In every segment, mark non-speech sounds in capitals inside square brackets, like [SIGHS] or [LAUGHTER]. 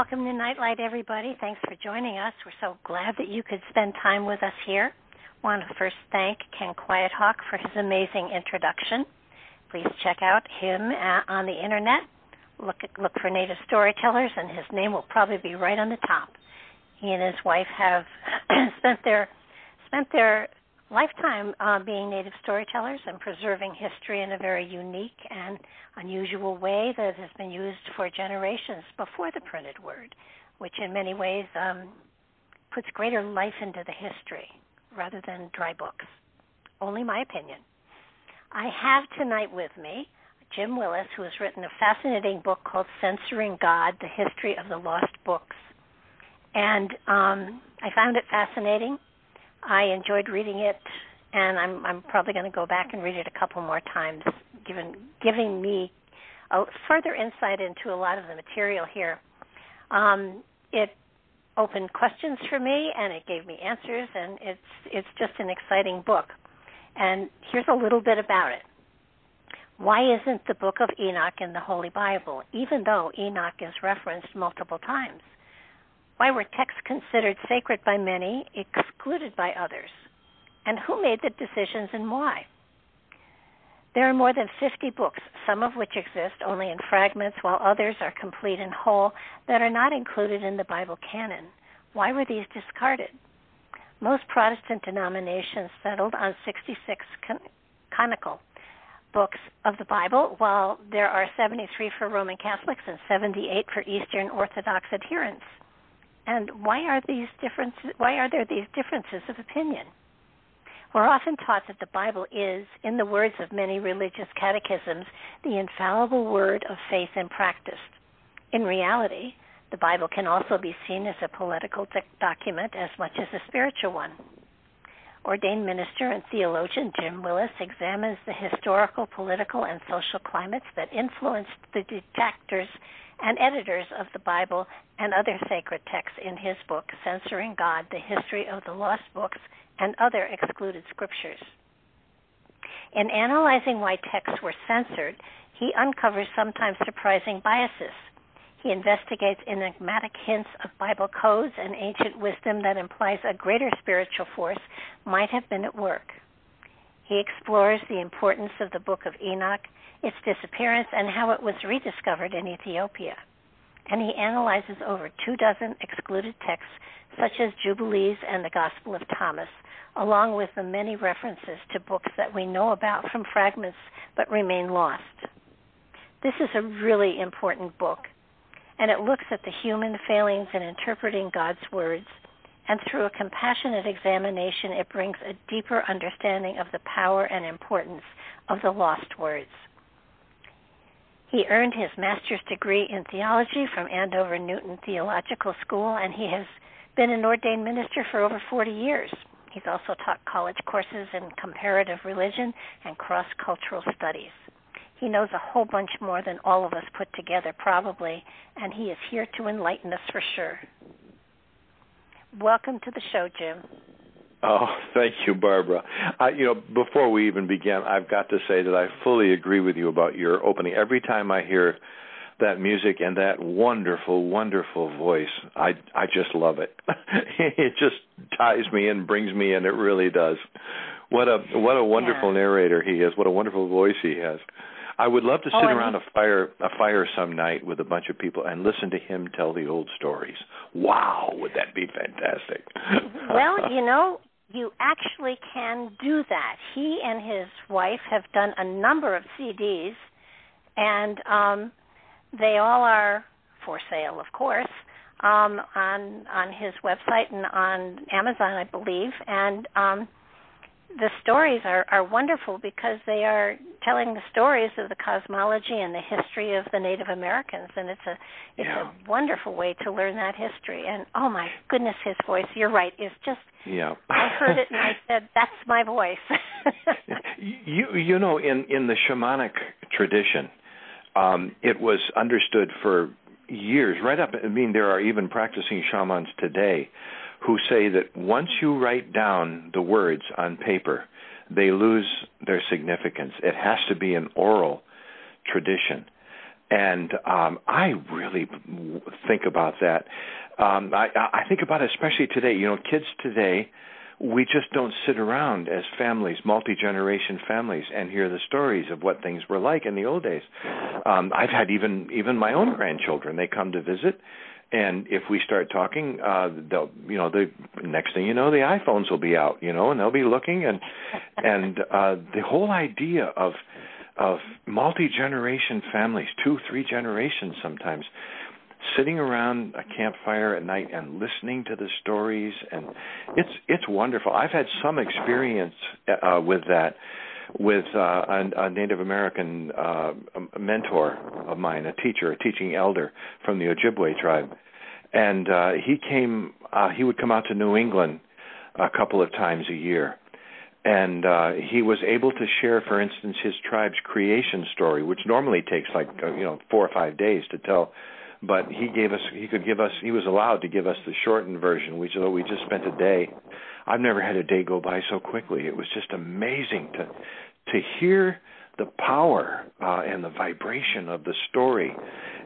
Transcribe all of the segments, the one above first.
Welcome to Nightlight, everybody. Thanks for joining us. We're so glad that you could spend time with us here. I Want to first thank Ken Quiet Hawk for his amazing introduction. Please check out him uh, on the internet. Look look for Native Storytellers, and his name will probably be right on the top. He and his wife have [CLEARS THROAT] spent their spent their lifetime uh, being native storytellers and preserving history in a very unique and unusual way that has been used for generations before the printed word, which in many ways um, puts greater life into the history rather than dry books. Only my opinion. I have tonight with me Jim Willis, who has written a fascinating book called Censoring God The History of the Lost Books. And um, I found it fascinating I enjoyed reading it, and I'm I'm probably going to go back and read it a couple more times, given giving me a further insight into a lot of the material here. Um, it opened questions for me, and it gave me answers, and it's it's just an exciting book. And here's a little bit about it. Why isn't the book of Enoch in the Holy Bible, even though Enoch is referenced multiple times? Why were texts considered sacred by many, excluded by others? And who made the decisions and why? There are more than 50 books, some of which exist only in fragments, while others are complete and whole, that are not included in the Bible canon. Why were these discarded? Most Protestant denominations settled on 66 canonical books of the Bible, while there are 73 for Roman Catholics and 78 for Eastern Orthodox adherents. And why are these differences? Why are there these differences of opinion? We're often taught that the Bible is, in the words of many religious catechisms, the infallible word of faith and practice. In reality, the Bible can also be seen as a political document as much as a spiritual one. Ordained minister and theologian Jim Willis examines the historical, political, and social climates that influenced the detractors and editors of the Bible and other sacred texts in his book, Censoring God The History of the Lost Books and Other Excluded Scriptures. In analyzing why texts were censored, he uncovers sometimes surprising biases. He investigates enigmatic hints of Bible codes and ancient wisdom that implies a greater spiritual force might have been at work. He explores the importance of the Book of Enoch its disappearance, and how it was rediscovered in Ethiopia. And he analyzes over two dozen excluded texts, such as Jubilees and the Gospel of Thomas, along with the many references to books that we know about from fragments but remain lost. This is a really important book, and it looks at the human failings in interpreting God's words, and through a compassionate examination, it brings a deeper understanding of the power and importance of the lost words. He earned his master's degree in theology from Andover Newton Theological School, and he has been an ordained minister for over 40 years. He's also taught college courses in comparative religion and cross cultural studies. He knows a whole bunch more than all of us put together, probably, and he is here to enlighten us for sure. Welcome to the show, Jim. Oh, thank you, Barbara. Uh, you know, before we even begin, I've got to say that I fully agree with you about your opening. Every time I hear that music and that wonderful, wonderful voice, I I just love it. [LAUGHS] it just ties me in, brings me in. It really does. What a what a wonderful yeah. narrator he is. What a wonderful voice he has. I would love to sit oh, around a fire a fire some night with a bunch of people and listen to him tell the old stories. Wow, would that be fantastic? [LAUGHS] well, you know, you actually can do that. He and his wife have done a number of CDs, and um, they all are for sale, of course, um, on on his website and on Amazon, I believe. And um, the stories are, are wonderful because they are telling the stories of the cosmology and the history of the Native Americans, and it's a it's yeah. a wonderful way to learn that history. And oh my goodness, his voice! You're right. Is just yeah. I heard it and I [LAUGHS] said, "That's my voice." [LAUGHS] you you know in in the shamanic tradition, um, it was understood for years, right up. I mean, there are even practicing shamans today who say that once you write down the words on paper, they lose their significance. It has to be an oral tradition. And um, I really think about that. Um, I, I think about it especially today. You know, kids today, we just don't sit around as families, multi generation families, and hear the stories of what things were like in the old days. Um, I've had even even my own grandchildren. They come to visit, and if we start talking uh they'll you know the next thing you know the iPhones will be out you know and they'll be looking and and uh the whole idea of of multi generation families two three generations sometimes sitting around a campfire at night and listening to the stories and it's it's wonderful. I've had some experience uh with that with uh, a, a Native American uh, mentor of mine, a teacher, a teaching elder from the Ojibwe tribe, and uh, he came. Uh, he would come out to New England a couple of times a year, and uh, he was able to share, for instance, his tribe's creation story, which normally takes like uh, you know four or five days to tell. But he gave us, he could give us, he was allowed to give us the shortened version, which though we just spent a day. I've never had a day go by so quickly. It was just amazing to to hear the power uh, and the vibration of the story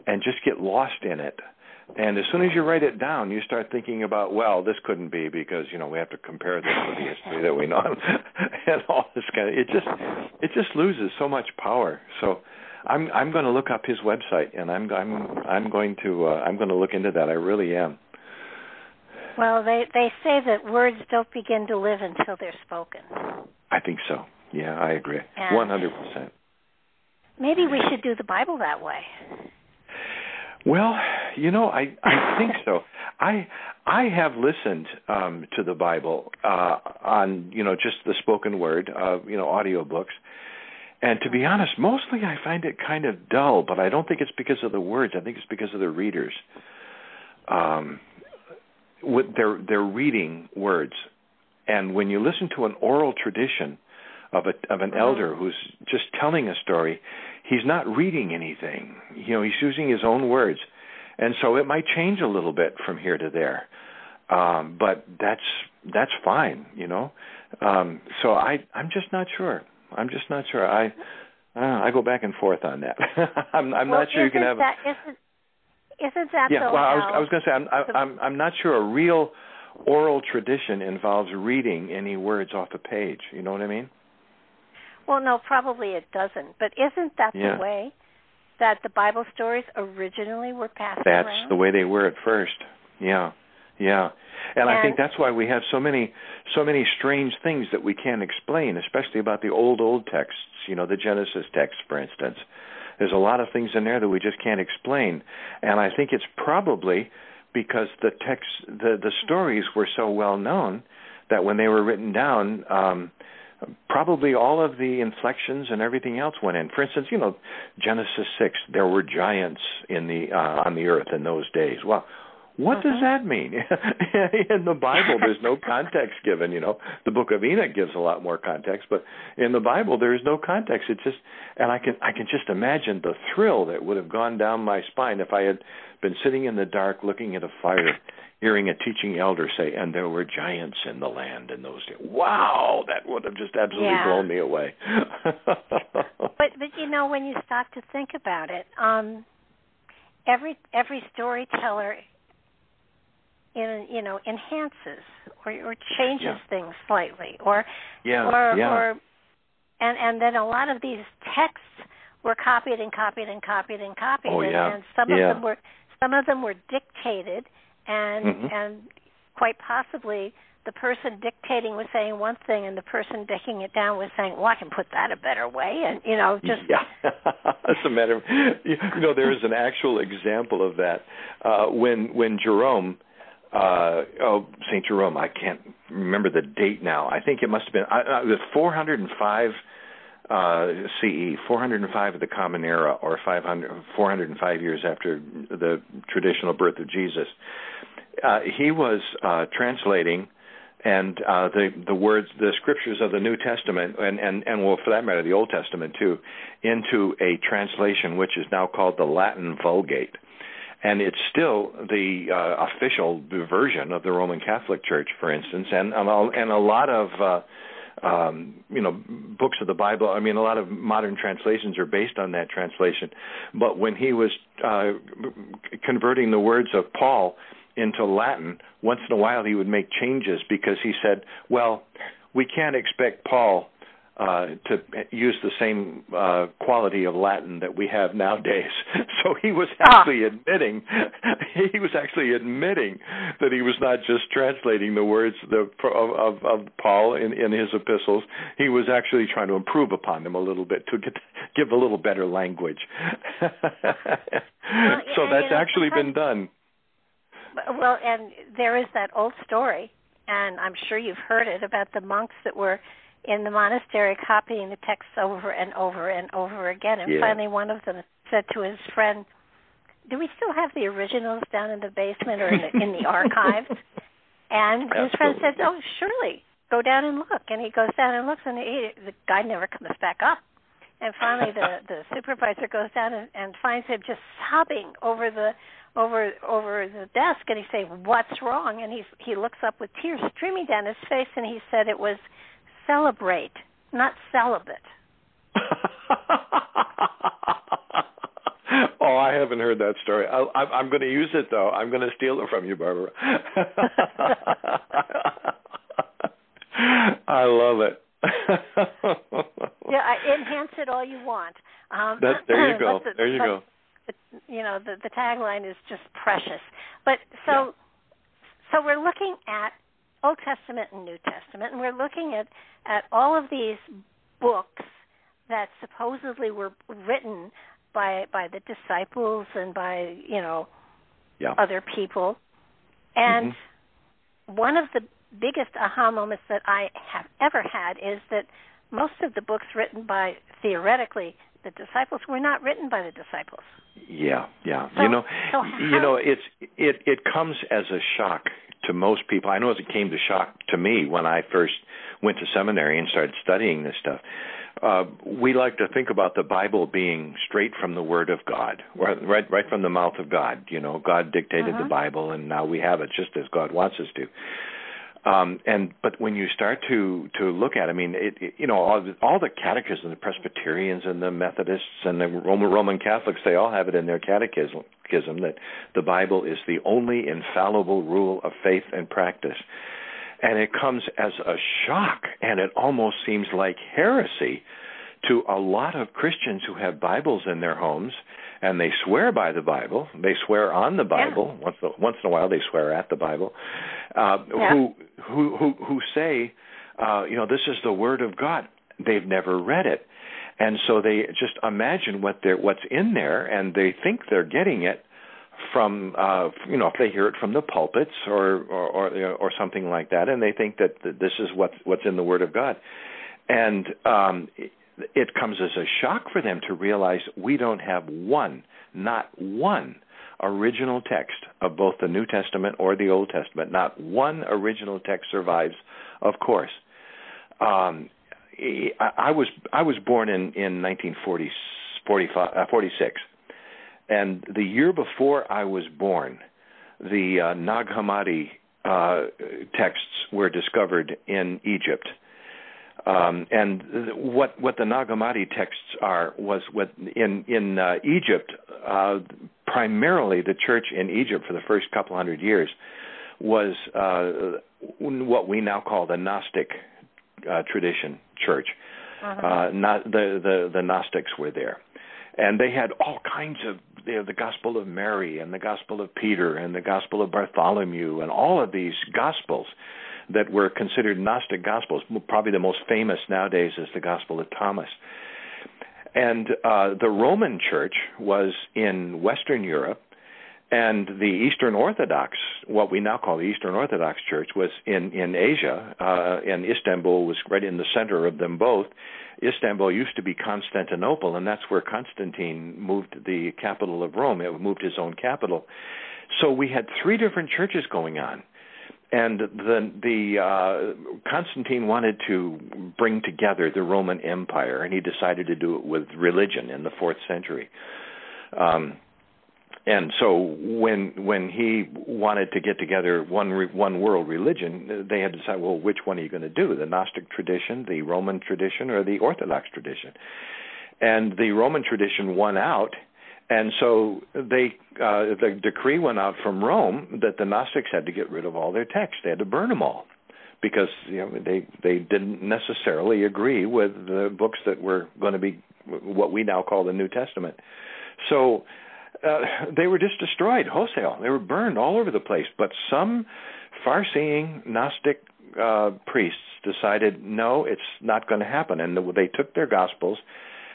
and just get lost in it. And as soon as you write it down, you start thinking about, well, this couldn't be because you know we have to compare this with the history that we know, [LAUGHS] and all this kind of. It just it just loses so much power. So I'm I'm going to look up his website, and I'm I'm I'm going to uh, I'm going to look into that. I really am. Well, they they say that words don't begin to live until they're spoken. I think so. Yeah, I agree. One hundred percent. Maybe we should do the Bible that way. Well, you know, I I think so. I I have listened um to the Bible uh on, you know, just the spoken word, uh, you know, audiobooks. And to be honest, mostly I find it kind of dull, but I don't think it's because of the words. I think it's because of the readers. Um with they're they're reading words. And when you listen to an oral tradition of a of an elder who's just telling a story, he's not reading anything. You know, he's using his own words, and so it might change a little bit from here to there. Um, but that's that's fine, you know. Um, so I I'm just not sure. I'm just not sure. I uh, I go back and forth on that. [LAUGHS] I'm I'm well, not sure you can have. That, isn't, isn't that yeah? well, I was I was going to say I'm I, I'm I'm not sure a real oral tradition involves reading any words off a page. You know what I mean? Well, no, probably it doesn't. But isn't that yeah. the way that the Bible stories originally were passed that's around? the way they were at first. Yeah. Yeah. And, and I think that's why we have so many so many strange things that we can't explain, especially about the old old texts, you know, the Genesis text for instance. There's a lot of things in there that we just can't explain. And I think it's probably because the text the the stories were so well known that when they were written down um probably all of the inflections and everything else went in. For instance, you know, Genesis six, there were giants in the uh, on the earth in those days. Well, What does uh-huh. that mean? [LAUGHS] in the Bible, there's no context given. You know, the Book of Enoch gives a lot more context, but in the Bible, there is no context. It's just, and I can I can just imagine the thrill that would have gone down my spine if I had been sitting in the dark, looking at a fire, hearing a teaching elder say, "And there were giants in the land in those days." Wow, that would have just absolutely yeah. blown me away. [LAUGHS] but but you know, when you stop to think about it, um, every every storyteller in, you know enhances or, or changes yeah. things slightly or yeah, or, yeah. or and and then a lot of these texts were copied and copied and copied and copied oh, and, yeah. and some yeah. of them were some of them were dictated and mm-hmm. and quite possibly the person dictating was saying one thing and the person taking it down was saying well i can put that a better way and you know just yeah [LAUGHS] as a matter of you know there is an actual example of that uh when when jerome uh oh Saint Jerome I can't remember the date now. I think it must have been was 405 uh CE 405 of the common era or 500 405 years after the traditional birth of Jesus. Uh he was uh translating and uh the the words the scriptures of the New Testament and and and well for that matter the Old Testament too into a translation which is now called the Latin Vulgate and it's still the uh, official version of the Roman Catholic Church, for instance, and and a lot of uh, um, you know books of the Bible. I mean, a lot of modern translations are based on that translation. But when he was uh, converting the words of Paul into Latin, once in a while he would make changes because he said, "Well, we can't expect Paul uh, to use the same uh, quality of Latin that we have nowadays. [LAUGHS] So he was ah. actually ah. admitting [LAUGHS] he was actually admitting that he was not just translating the words of, of, of Paul in, in his epistles. He was actually trying to improve upon them a little bit to get, give a little better language. [LAUGHS] well, so that's actually been done. Well, and there is that old story, and I'm sure you've heard it about the monks that were in the monastery copying the texts over and over and over again. And yeah. finally, one of them said to his friend, "Do we still have the originals down in the basement or in the, in the [LAUGHS] archives?" And his friend said, "Oh, surely. Go down and look." And he goes down and looks, and he, the guy never comes back up. And finally, the [LAUGHS] the supervisor goes down and, and finds him just sobbing over the over over the desk, and he say, "What's wrong?" And he's he looks up with tears streaming down his face, and he said it was celebrate, not celibate. [LAUGHS] oh, I haven't heard that story. I, I, I'm going to use it though. I'm going to steal it from you, Barbara. [LAUGHS] I love it. yeah, I, enhance it all you want. Um, that, there you [CLEARS THROAT] go. The, there you but, go. The, you know, the, the tagline is just precious. But so, yeah. so we're looking at Old Testament and New Testament, and we're looking at at all of these books that supposedly were written by by the disciples and by you know yeah. other people, and mm-hmm. one of the biggest aha moments that I have ever had is that most of the books written by theoretically the disciples were not written by the disciples. Yeah, yeah. So, you know, so you know, it's it it comes as a shock to most people. I know as it came to shock to me when I first went to seminary and started studying this stuff. Uh, we like to think about the Bible being straight from the Word of God, right, right from the mouth of God. You know, God dictated uh-huh. the Bible, and now we have it just as God wants us to. Um, and but when you start to to look at, it, I mean, it, it, you know, all, all the catechisms, the Presbyterians and the Methodists and the Roman Roman Catholics, they all have it in their catechism that the Bible is the only infallible rule of faith and practice. And it comes as a shock, and it almost seems like heresy to a lot of Christians who have Bibles in their homes and they swear by the Bible. They swear on the Bible. Yeah. Once once in a while, they swear at the Bible. Uh, yeah. Who who who who say, uh, you know, this is the Word of God. They've never read it, and so they just imagine what they're what's in there, and they think they're getting it from uh you know if they hear it from the pulpits or or or, or something like that and they think that this is what's what's in the word of god and um it comes as a shock for them to realize we don't have one, not one original text of both the New Testament or the Old Testament. Not one original text survives, of course. Um, I was I was born in in 1946, uh, and the year before I was born, the uh, Nag Hammadi uh, texts were discovered in Egypt. Um, and what what the Nag Hammadi texts are was what in in uh, Egypt, uh, primarily the church in Egypt for the first couple hundred years was uh, what we now call the Gnostic uh, tradition church. Uh-huh. Uh, not the, the the Gnostics were there, and they had all kinds of you know, the Gospel of Mary and the Gospel of Peter and the Gospel of Bartholomew and all of these Gospels that were considered Gnostic Gospels. Probably the most famous nowadays is the Gospel of Thomas. And uh, the Roman Church was in Western Europe, and the Eastern Orthodox, what we now call the Eastern Orthodox Church, was in in Asia, uh, and Istanbul was right in the center of them both. Istanbul used to be Constantinople, and that's where Constantine moved the capital of Rome. It moved his own capital. So we had three different churches going on, and the the uh, Constantine wanted to bring together the Roman Empire, and he decided to do it with religion in the fourth century. Um, and so when when he wanted to get together one one world religion, they had to decide, well, which one are you going to do? The Gnostic tradition, the Roman tradition, or the Orthodox tradition? And the Roman tradition won out, and so they uh, the decree went out from Rome that the Gnostics had to get rid of all their texts; they had to burn them all because you know they they didn't necessarily agree with the books that were going to be what we now call the New Testament. So uh, they were just destroyed wholesale. They were burned all over the place. But some far-seeing Gnostic uh, priests decided, no, it's not going to happen, and they took their gospels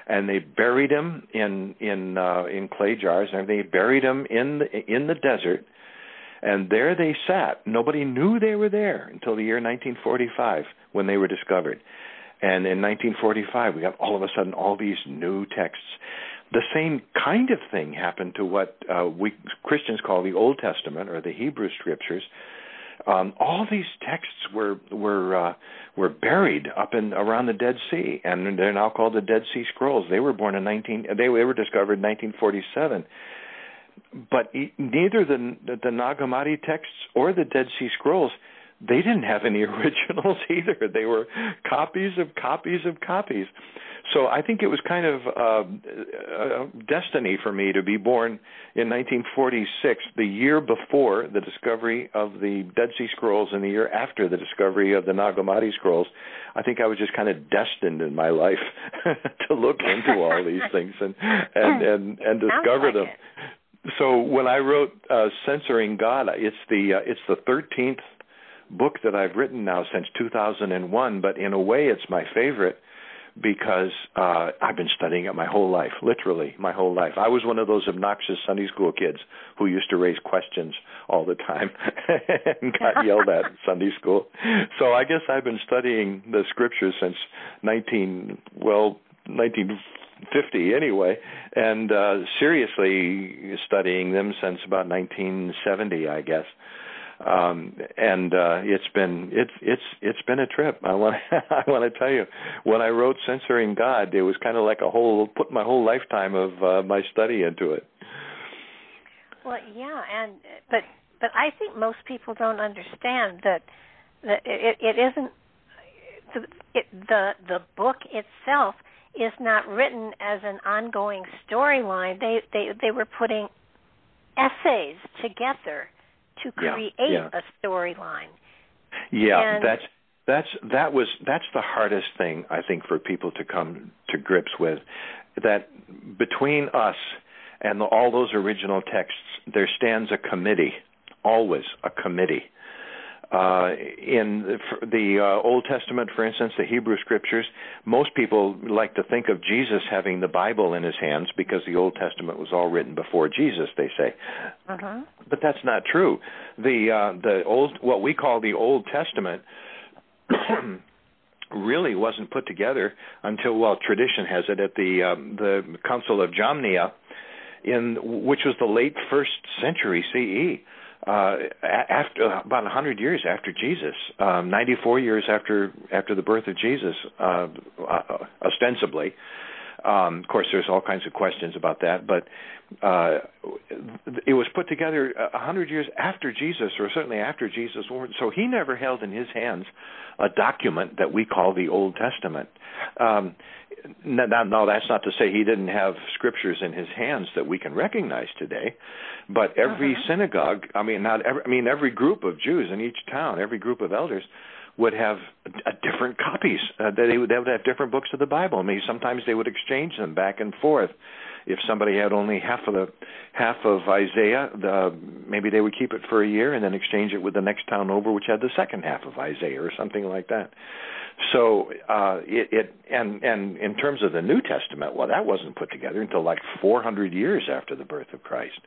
and they buried them in in uh, in clay jars, and they buried them in the in the desert. And there they sat. Nobody knew they were there until the year 1945 when they were discovered. And in 1945, we got all of a sudden all these new texts the same kind of thing happened to what uh, we Christians call the Old Testament or the Hebrew Scriptures. Um, all these texts were were uh, were buried up in around the Dead Sea, and they're now called the Dead Sea Scrolls. They were born in 19. They, were discovered in 1947. But neither the the Hammadi texts or the Dead Sea Scrolls they didn't have any [LAUGHS] originals either. They were copies of copies of copies. So I think it was kind of uh, a destiny for me to be born in 1946, the year before the discovery of the Dead Sea Scrolls and the year after the discovery of the Nag Hammadi Scrolls. I think I was just kind of destined in my life [LAUGHS] to look into all these [LAUGHS] things and and and, and discover like them. It. So when I wrote uh, Censoring God, it's the uh, it's the 13th book that I've written now since 2001, but in a way it's my favorite because uh, I've been studying it my whole life, literally my whole life. I was one of those obnoxious Sunday school kids who used to raise questions all the time [LAUGHS] and got yelled at in Sunday school. So I guess I've been studying the scriptures since 19 well 1950 anyway, and uh, seriously studying them since about 1970, I guess um, and uh, it's been it's it's it's been a trip. I want [LAUGHS] I want to tell you, when I wrote censoring God, it was kind of like a whole put my whole lifetime of uh, my study into it. Well, yeah, and but but I think most people don't understand that that it, it isn't the it, the the book itself is not written as an ongoing storyline. They they they were putting essays together to create yeah, yeah. a storyline. Yeah, and that's that's that was that's the hardest thing I think for people to come to grips with that between us and the, all those original texts there stands a committee always a committee uh, in the, the uh, Old Testament, for instance, the Hebrew Scriptures, most people like to think of Jesus having the Bible in his hands because the Old Testament was all written before Jesus. They say, uh-huh. but that's not true. The uh, the old what we call the Old Testament. [CLEARS THROAT] really wasn't put together until well tradition has it at the um, the Council of Jamnia in which was the late first century CE uh, after about 100 years after Jesus, um, 94 years after after the birth of Jesus, uh, uh, ostensibly. Um, of course, there's all kinds of questions about that, but uh, it was put together a hundred years after Jesus, or certainly after Jesus. So he never held in his hands a document that we call the Old Testament. Um, now, no, that's not to say he didn't have scriptures in his hands that we can recognize today, but every uh-huh. synagogue, I mean, not every, I mean, every group of Jews in each town, every group of elders would have a, different copies. Uh, they would they would have different books of the Bible. I mean, sometimes they would exchange them back and forth. If somebody had only half of the half of Isaiah, the, maybe they would keep it for a year and then exchange it with the next town over, which had the second half of Isaiah or something like that. So uh, it, it and and in terms of the New Testament, well, that wasn't put together until like 400 years after the birth of Christ,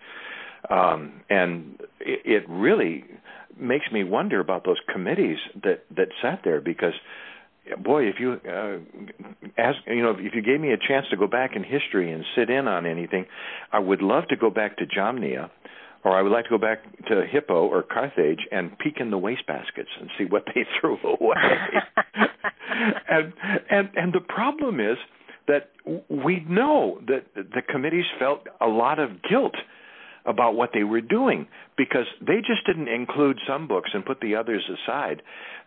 um, and it, it really makes me wonder about those committees that that sat there because boy if you uh, ask you know if you gave me a chance to go back in history and sit in on anything i would love to go back to jamnia or I would like to go back to Hippo or Carthage and peek in the wastebaskets and see what [LAUGHS] they threw away. [LAUGHS] and and and the problem is that we know that the committees felt a lot of guilt about what they were doing because they just didn't include some books and put the others aside.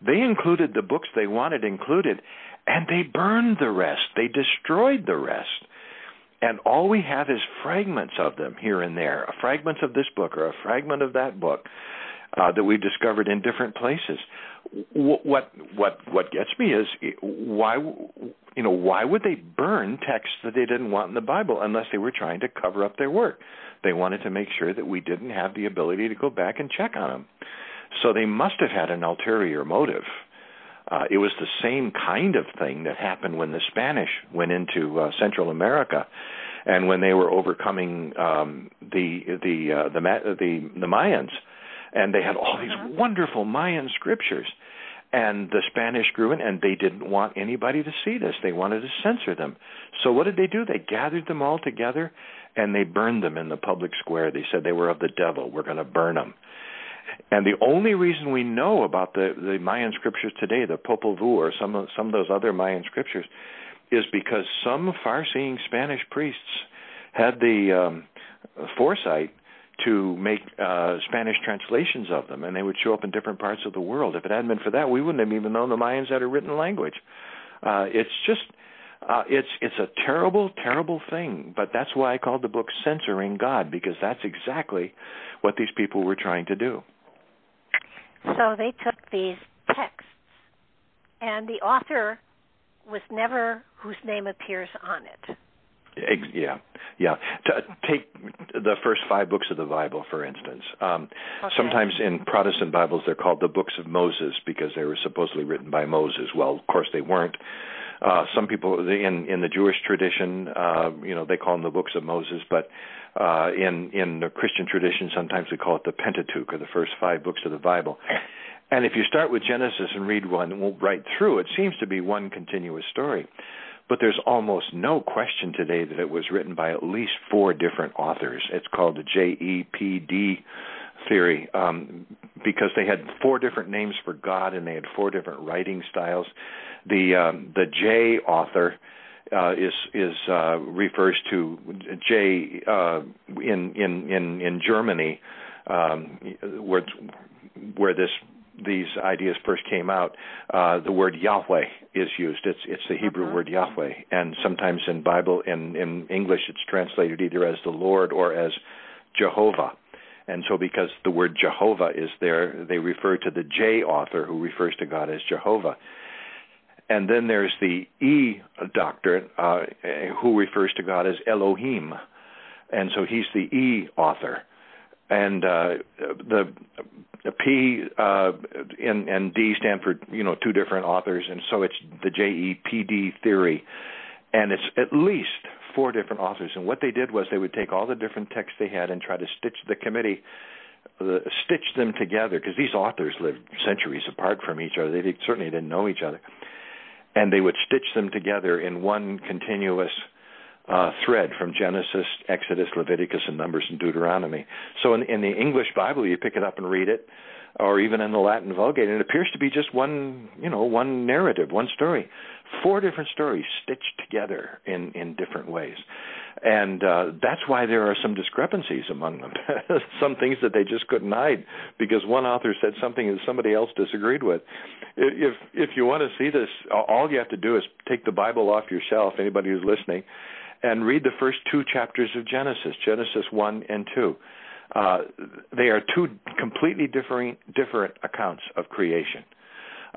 They included the books they wanted included and they burned the rest. They destroyed the rest and all we have is fragments of them here and there, fragments of this book or a fragment of that book uh, that we've discovered in different places. What what what gets me is why you know why would they burn texts that they didn't want in the Bible unless they were trying to cover up their work? They wanted to make sure that we didn't have the ability to go back and check on them. So they must have had an ulterior motive. Uh, it was the same kind of thing that happened when the Spanish went into uh, Central America, and when they were overcoming um, the the uh, the, the the Mayans, and they had all these uh-huh. wonderful Mayan scriptures, and the Spanish grew in, and they didn't want anybody to see this. They wanted to censor them. So what did they do? They gathered them all together, and they burned them in the public square. They said they were of the devil. We're going to burn them. And the only reason we know about the, the Mayan scriptures today, the Popol Vuh or some of, some of those other Mayan scriptures, is because some far-seeing Spanish priests had the um, foresight to make uh, Spanish translations of them, and they would show up in different parts of the world. If it hadn't been for that, we wouldn't have even known the Mayans had a written language. Uh, it's just uh, it's it's a terrible, terrible thing. But that's why I called the book "Censoring God" because that's exactly what these people were trying to do. So they took these texts, and the author was never whose name appears on it. Yeah, yeah. To take the first five books of the Bible, for instance. Um, okay. Sometimes in Protestant Bibles, they're called the books of Moses because they were supposedly written by Moses. Well, of course, they weren't. Uh, some people in in the Jewish tradition, uh, you know, they call them the books of Moses, but uh, in in the Christian tradition, sometimes we call it the Pentateuch, or the first five books of the Bible. And if you start with Genesis and read one right through, it seems to be one continuous story. But there's almost no question today that it was written by at least four different authors. It's called the JEPD theory um, because they had four different names for God and they had four different writing styles. The um, the J author uh, is is uh, refers to J uh, in in in in Germany, um, where where this these ideas first came out. Uh, the word Yahweh is used. It's it's the Hebrew uh-huh. word Yahweh, and sometimes in Bible in in English it's translated either as the Lord or as Jehovah. And so, because the word Jehovah is there, they refer to the J author who refers to God as Jehovah. And then there's the E doctrine, uh, who refers to God as Elohim, and so he's the E author. And uh, the, P uh, and, and D stand for you know two different authors, and so it's the J E P D theory, and it's at least four different authors. And what they did was they would take all the different texts they had and try to stitch the committee uh, stitch them together because these authors lived centuries apart from each other. They certainly didn't know each other and they would stitch them together in one continuous uh, thread from Genesis, Exodus, Leviticus, and Numbers and Deuteronomy. So in, in the English Bible, you pick it up and read it, or even in the Latin Vulgate, and it appears to be just one, you know, one narrative, one story, four different stories stitched together in in different ways, and uh, that's why there are some discrepancies among them, [LAUGHS] some things that they just couldn't hide because one author said something that somebody else disagreed with. If if you want to see this, all you have to do is take the Bible off your shelf. Anybody who's listening and read the first two chapters of Genesis, Genesis 1 and 2. Uh, they are two completely different different accounts of creation.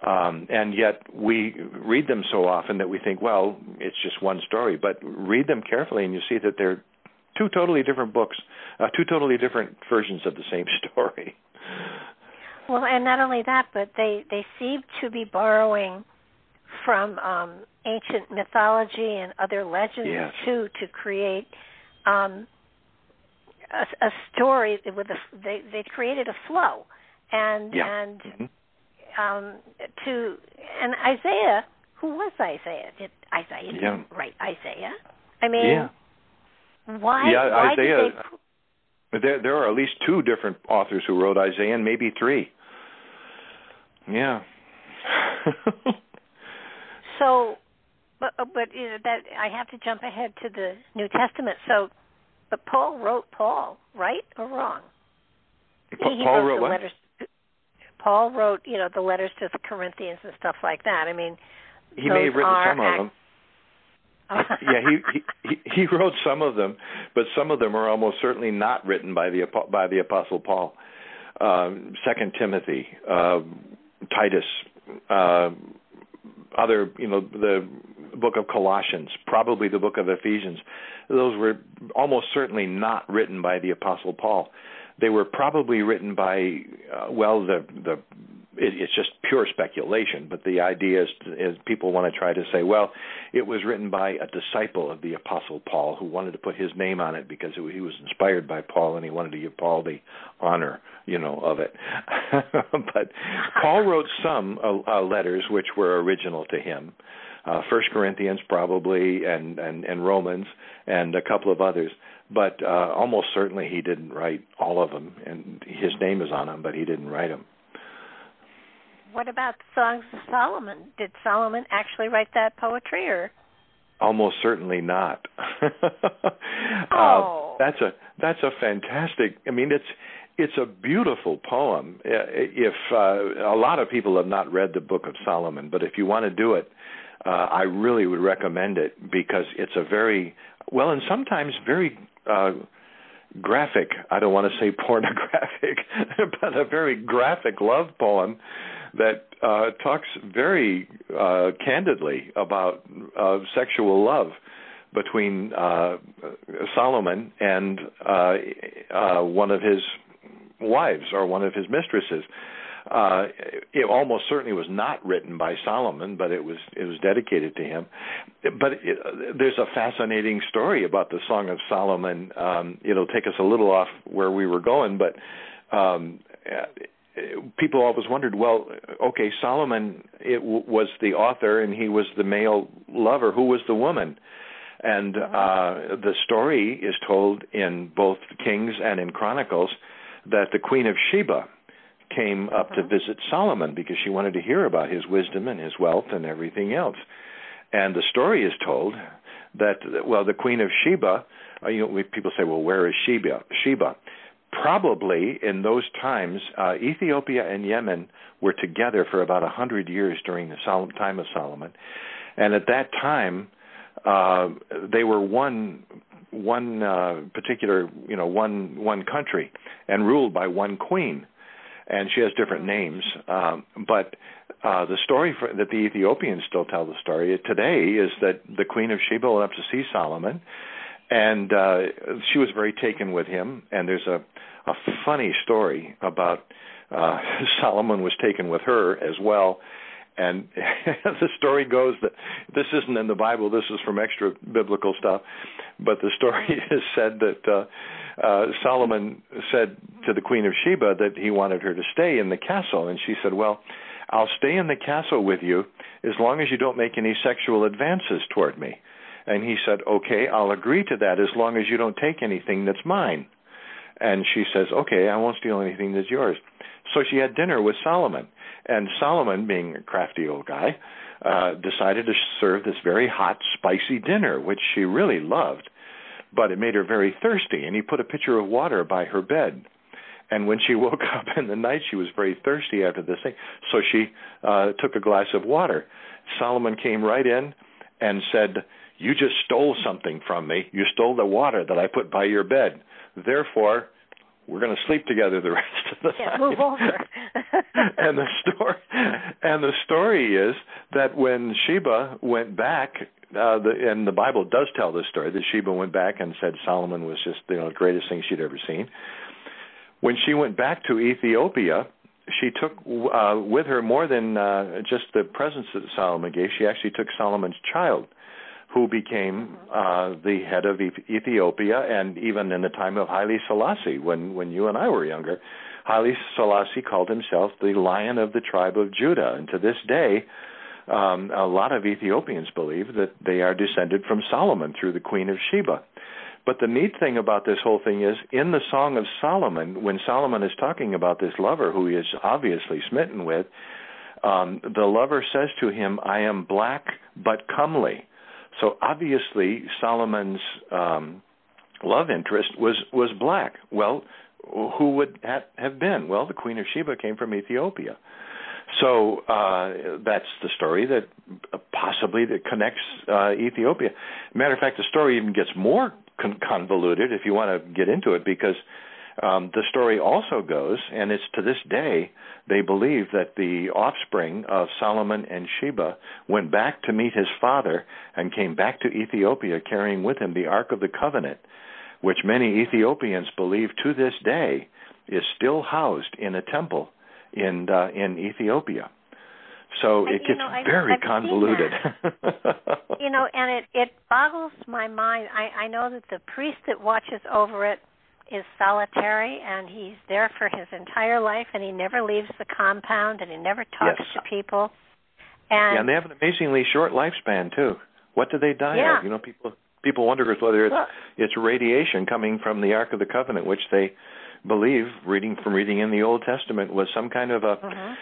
Um, and yet we read them so often that we think, well, it's just one story. But read them carefully, and you see that they're two totally different books, uh, two totally different versions of the same [LAUGHS] story. Well, and not only that, but they they seem to be borrowing from um, ancient mythology and other legends yes. too to create um, a, a story with a they they created a flow and yeah. and mm-hmm. um, to and Isaiah who was Isaiah did Isaiah yeah. write Isaiah I mean yeah. why yeah, why Isaiah, did they there there are at least two different authors who wrote Isaiah and maybe three yeah [LAUGHS] So, but uh, but you know, that I have to jump ahead to the New Testament. So, but Paul wrote Paul, right or wrong? Pa- he, Paul wrote, wrote the what? letters. Paul wrote, you know, the letters to the Corinthians and stuff like that. I mean, He may have written some act- of them. yeah, [LAUGHS] he, he he wrote some of them, but some of them are almost certainly not written by the by the Apostle Paul. Um, Second Timothy, uh, Titus, uh, other, you know, the book of Colossians, probably the book of Ephesians. Those were almost certainly not written by the Apostle Paul. They were probably written by, uh, well, the the it, it's just pure speculation, but the idea is, is people want to try to say, well, it was written by a disciple of the Apostle Paul who wanted to put his name on it because it, he was inspired by Paul and he wanted to give Paul the honor, you know, of it. [LAUGHS] but Paul wrote some uh, uh, letters which were original to him. Uh, First Corinthians probably, and, and and Romans, and a couple of others. But uh, almost certainly he didn't write all of them, and his name is on them, but he didn't write them. What about the songs of Solomon? Did Solomon actually write that poetry, or Almost certainly not. [LAUGHS] Oh. uh, that's a that's a fantastic. I mean, it's it's a beautiful poem. Uh, If uh, a lot of people have not read the Book of Solomon, but if you want to do it, uh, I really would recommend it because it's a very well and sometimes very uh, graphic. I don't want to say [LAUGHS] pornographic, [LAUGHS] but a very graphic love poem that uh, talks very uh, candidly about uh, sexual love between uh, Solomon and uh, uh, one of his wives or one of his mistresses. Uh, it almost certainly was not written by Solomon, but it was it was dedicated to him. But it, there's a fascinating story about the Song of Solomon. Um, it'll take us a little off where we were going, but um, people always wondered, well, okay, Solomon it w- was the author and he was the male lover. Who was the woman? And uh, the story is told in both Kings and in Chronicles that the Queen of Sheba came up to visit Solomon because she wanted to hear about his wisdom and his wealth and everything else. And the story is told that well, the Queen of Sheba. Uh, you know, people say, well, where is Sheba? Sheba. Probably in those times, uh, Ethiopia and Yemen were together for about a hundred years during the Sol- time of Solomon, and at that time, uh, they were one one uh, particular, you know, one one country, and ruled by one queen and she has different names. Um, but uh, the story for, that the Ethiopians still tell the story today is that the Queen of Sheba went up to see Solomon, and uh, she was very taken with him. And there's a a funny story about uh, [LAUGHS] Solomon was taken with her as well. And [LAUGHS] the story goes that this isn't in the Bible. This is from extra biblical stuff. But the story [LAUGHS] is said that uh, uh, Solomon said to the Queen of Sheba that he wanted her to stay in the castle, and she said, "Well, I'll stay in the castle with you as long as you don't make any sexual advances toward me." And he said, "Okay, I'll agree to that as long as you don't take anything that's mine." And she says, "Okay, I won't steal anything that's yours." So she had dinner with Solomon, and Solomon, being a crafty old guy, uh, decided to serve this very hot, spicy dinner, which she really loved, but it made her very thirsty. And he put a pitcher of water by her bed. And when she [LAUGHS] woke up in the night, she was very thirsty after this thing. So she uh, took a glass of water. Solomon came right in and said, You just stole something from me. You stole the water that I put by your bed. Therefore, we're going to sleep together the [LAUGHS] rest of the yeah, night. Move over. [LAUGHS] and the story and the story is that when Sheba went back uh, the, and the Bible does tell this story that Sheba went back and said Solomon was just you know the greatest thing she'd ever seen. When she went back to Ethiopia, she took uh, with her more than uh, just the presents that Solomon gave. She actually took Solomon's child, who became uh, the head of Ethiopia, and even in the time of Haile Selassie, when when you and I were younger, Haile Selassie called himself the Lion of the tribe of Judah, and to this day. Um, a lot of Ethiopians believe that they are descended from Solomon through the Queen of Sheba. But the neat thing about this whole thing is, in the Song of Solomon, when Solomon is talking about this lover who he is obviously smitten with, um, the lover says to him, I am black but comely. So obviously, Solomon's um, love interest was, was black. Well, who would that have been? Well, the Queen of Sheba came from Ethiopia. So uh, that's the story that possibly that connects uh, Ethiopia. Matter of fact, the story even gets more con- convoluted if you want to get into it because um, the story also goes, and it's to this day, they believe that the offspring of Solomon and Sheba went back to meet his father and came back to Ethiopia carrying with him the Ark of the Covenant, which many Ethiopians believe to this day is still housed in a temple in uh, in Ethiopia. So and, it gets know, very I've convoluted. [LAUGHS] you know, and it it boggles my mind. I I know that the priest that watches over it is solitary and he's there for his entire life and he never leaves the compound and he never talks yes. to people. And, yeah, and they have an amazingly short lifespan too. What do they die yeah. of? You know, people people wonder whether it's well, it's radiation coming from the Ark of the Covenant, which they believe, reading from reading in the Old Testament, was some kind of a uh-huh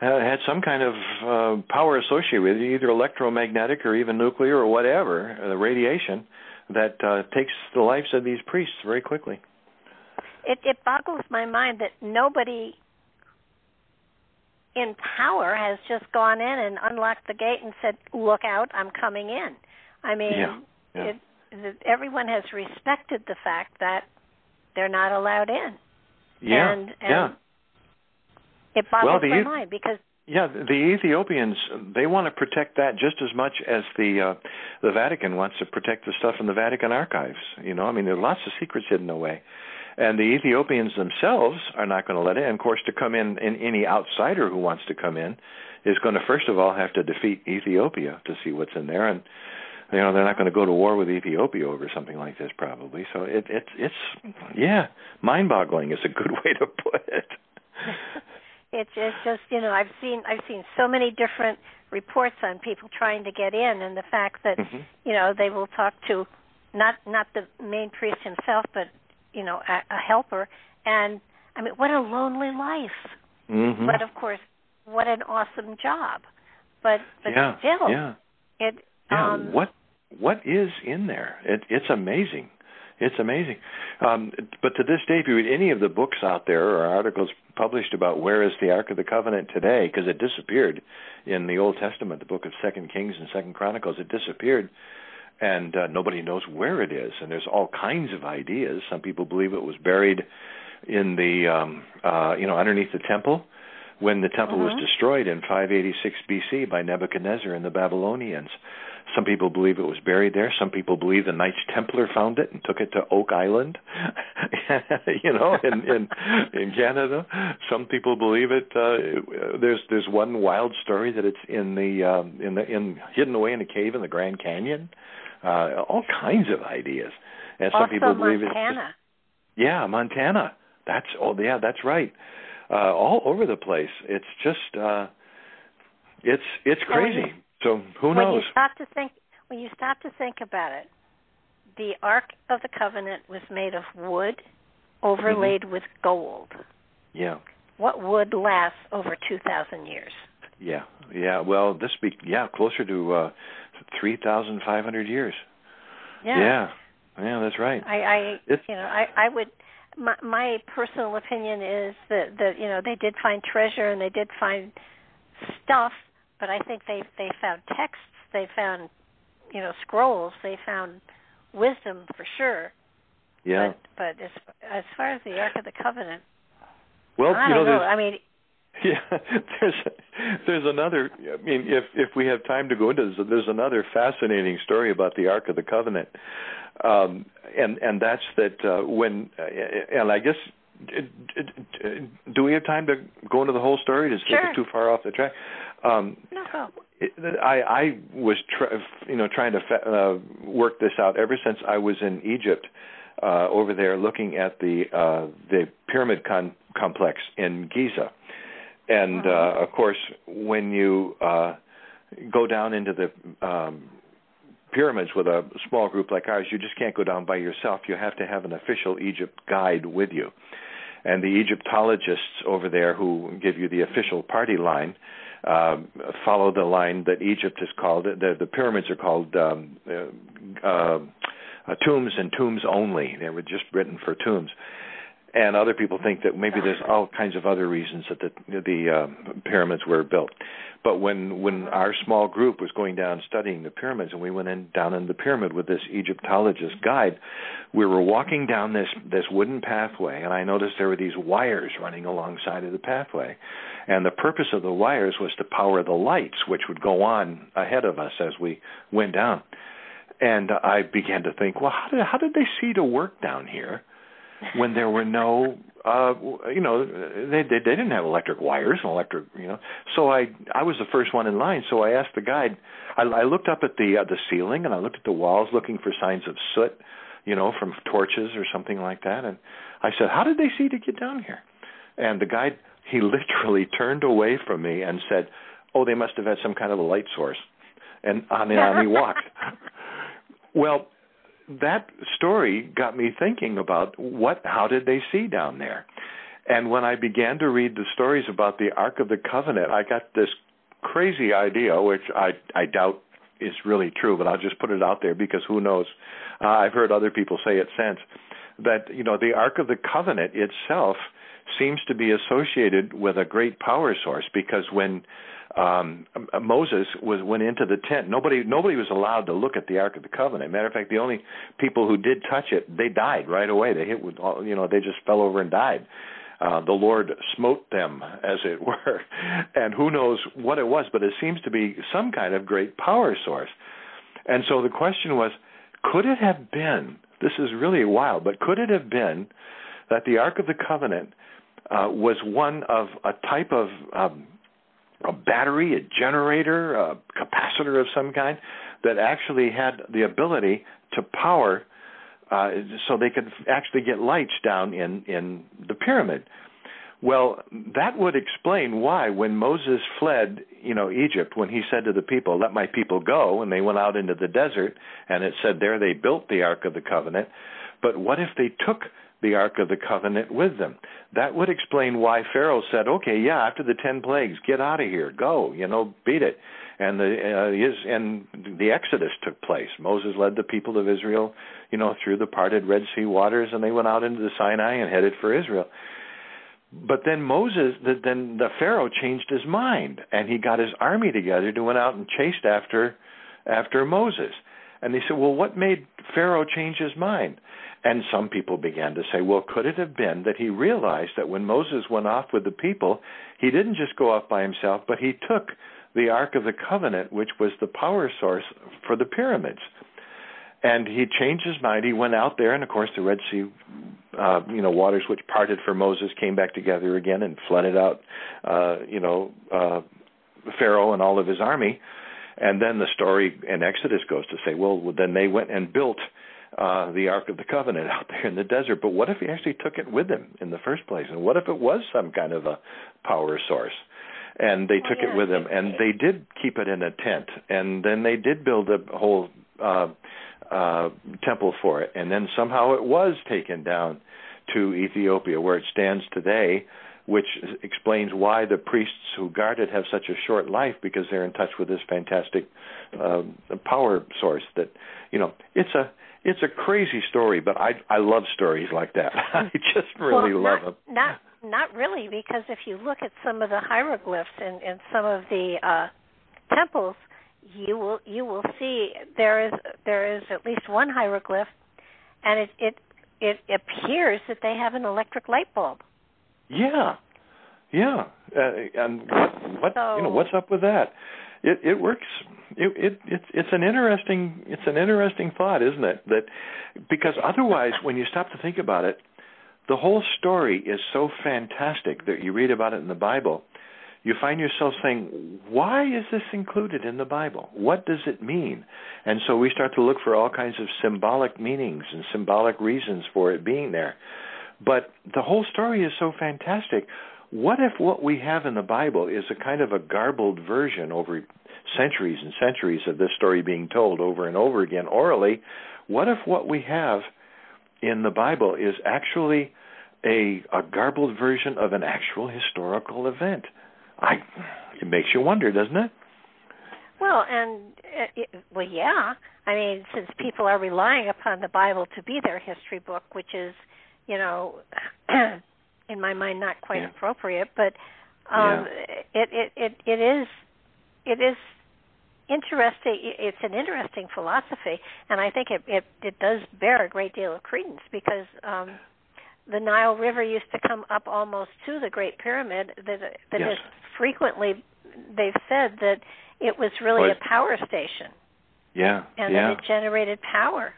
uh, had some kind of uh, power associated with it, either electromagnetic or even nuclear or whatever, uh, the radiation that uh, takes the lives of these priests very quickly. It, it boggles my mind that nobody in power has just gone in and unlocked the gate and said, "Look out, I'm coming in." I mean, yeah, yeah. It, it, everyone has respected the fact that they're not allowed in. Yeah, and, and yeah. It boggles well, my mind because yeah, the Ethiopians they want to protect that just as much as the uh, the Vatican wants to protect the stuff in the Vatican archives. You know, I mean, there are lots of secrets hidden away, and the Ethiopians themselves are not going to let it. And of course, to come in, in any outsider who wants to come in is going to first of all have to defeat Ethiopia to see what's in there, and you know they're not going to go to war with Ethiopia over something like this probably. So it, it it's yeah, mind-boggling is a good [LAUGHS] way to put it. [LAUGHS] it's it's just you know I've seen I've seen so many different reports on people trying to get in, and the fact that mm-hmm. you know they will talk to not not the main priest himself, but you know a, a helper, and I mean what a lonely life. Mm-hmm. But of course, what an awesome job. But but yeah, still, yeah. it yeah. um, what what is in there? It, it's amazing. It's amazing. Um, but to this day, if you read any of the books out there or articles published about where is the Ark of the Covenant today, because it disappeared in the Old Testament, the book of Second Kings and Second Chronicles, it disappeared, and uh, nobody knows where it is. And there's all kinds of ideas. Some people believe it was buried in the, um, uh, you know, underneath the temple when the temple uh-huh. was destroyed in 586 BC by Nebuchadnezzar and the Babylonians. Some people believe it was buried there. Some people believe the Knights Templar found it and took it to Oak Island, [LAUGHS] you know, in in in Canada. Some people believe it. Uh, there's there's one wild story that it's in the um, in the in hidden away in a cave in the Grand Canyon. Uh, all kinds of ideas, and some also people believe Montana. it's yeah Montana. That's oh yeah that's right. Uh, all over the place. It's just uh, it's it's crazy. So who when knows? you stop to think when you stop to think about it, the Ark of the Covenant was made of wood overlaid mm-hmm. with gold. Yeah. What wood lasts over 2,000 years? Yeah, yeah. Well, this be yeah closer to uh, 3,500 years. Yeah. Yeah, yeah, that's right. I, I you know, I, I would. My, my personal opinion is that that you know they did find treasure and they did find stuff, but I think they they found texts, they found you know scrolls, they found wisdom for sure. Yeah. But, but as as far as the Ark of the Covenant, well, I you know, know. I mean, [LAUGHS] yeah, there's there's another. I mean, if if we have time to go into this, there's another fascinating story about the Ark of the Covenant, um, and and that's that uh, when uh, and I guess do we have time to go into the whole story? Does sure. take us too far off the track? Um, no. I I was you know trying to fa- uh, work this out ever since I was in Egypt uh, over there looking at the uh, the pyramid con- complex in Giza and uh, of course, when you uh, go down into the um, pyramids with a small group like ours, you just can't go down by yourself. You have to have an official Egypt guide with you. And the Egyptologists over there who give you the official party line uh, follow the line that Egypt is called. The, the pyramids are called um, uh, uh, tombs and tombs only. They were just written for tombs and other people think that maybe there's all kinds of other reasons that the the uh, pyramids were built. But when when our small group was going down studying the pyramids, and we went in down in the pyramid with this Egyptologist guide, we were walking down this this wooden pathway, and I noticed there were these wires running alongside of the pathway, and the purpose of the wires was to power the lights, which would go on ahead of us as we went down. And I began to think, well, how did how did they see to work down here? When there were no uh you know they, they they didn't have electric wires and electric you know. So i i was the first one in line. So i asked the guide i i looked up at the uh, the ceiling and i looked at the walls looking for signs of soot you know from torches or something like that. And i said how did they see to get down here? And the guide he [LAUGHS] literally turned away from me and said oh they must have had some kind of a light source. And on and on he walked. [LAUGHS] Well that story got me thinking about what how did they see down there? And when i began to read the stories about the ark of the covenant i got this crazy idea which i i doubt is really true but i'll just put it out there because who knows? Uh, i've heard other people say it since that you know the ark of the covenant itself seems to be associated with a great power source because when um, Moses was went into the tent. Nobody nobody was allowed to look at the Ark of the Covenant. Matter of fact, the only people who did touch it, they died right away. They hit with you know they just fell over and died. Uh, the Lord smote them, as it [LAUGHS] were, and who knows what it was, but it seems to be some kind of great power source. And so the question was, could it have been? This is really wild, but could it have been that the Ark of the Covenant uh, was one of a type of um, a battery, a generator, a capacitor of some kind that actually had the ability to power uh, so they could actually get lights down in, in the pyramid. Well, that would explain why when Moses fled, you know, Egypt, when he said to the people, "Let my people go," and they went out into the desert, and it said there they built the Ark of the Covenant. But what if they took the Ark of the Covenant with them. That would explain why Pharaoh said, "Okay, yeah, after the ten plagues, get out of here, go, you know, beat it." And the uh, his and the Exodus took place. Moses led the people of Israel, you know, through the parted Red Sea waters, and they went out into the Sinai and headed for Israel. But then Moses, then the Pharaoh changed his mind, and he got his army together to went out and chased after after Moses. And they said, "Well, what made Pharaoh change his mind?" And some people began to say, well, could it have been that he realized that when Moses went off with the people, he didn't just go off by himself, but he took the Ark of the Covenant, which was the power source for the pyramids. And he changed his mind. He went out there, and of course, the Red Sea, uh, you know, waters which parted for Moses came back together again and flooded out, uh, you know, uh, Pharaoh and all of his army. And then the story in Exodus goes to say, well, then they went and built uh, the Ark of the Covenant [LAUGHS] out there in the desert. But what if he actually took it with him in the first place? And what if it was some kind of a power source? And they oh, took yeah. it with them, and they did keep it in a tent, and then they did build a whole uh, uh, temple for it, and then somehow it was taken down to Ethiopia, where it stands today, which explains why the priests who guard it have such a short life because they're in touch with this fantastic uh, power source. That you know, it's a it's a crazy story, but I I love stories like that. [LAUGHS] I just really well, love not, them. Not not really, because if you look at some of the hieroglyphs and, and some of the uh, temples, you will you will see there is there is at least one hieroglyph, and it it it appears that they have an electric light bulb. Yeah, yeah, uh, and what so, you know what's up with that? It it works. It, it it's it's an interesting it's an interesting thought, isn't it? That because otherwise, when you stop to think about it, the whole story is so fantastic that you read about it in the Bible you find yourself saying, why is this included in the Bible? What does it mean? And so we start to look for all kinds of symbolic meanings and symbolic reasons for it being there. But the whole story is so fantastic. What if what we have in the Bible is a kind of a garbled version over centuries and centuries of this story being told over and over again orally? What if what we have in the Bible is actually a, a garbled version of an actual historical event? I it makes you wonder, doesn't it? Well, and it, well, yeah. I mean, since people are relying upon the Bible to be their history book, which is, you know, [CLEARS THROAT] in my mind, not quite yeah. appropriate, but um, yeah. it, it it it is it is interesting. It's an interesting philosophy, and I think it it, it does bear a great deal of credence because um, the Nile River used to come up almost to the Great Pyramid. That that yes. is frequently they've said that it was really a power station. Yeah. And yeah. that it generated power.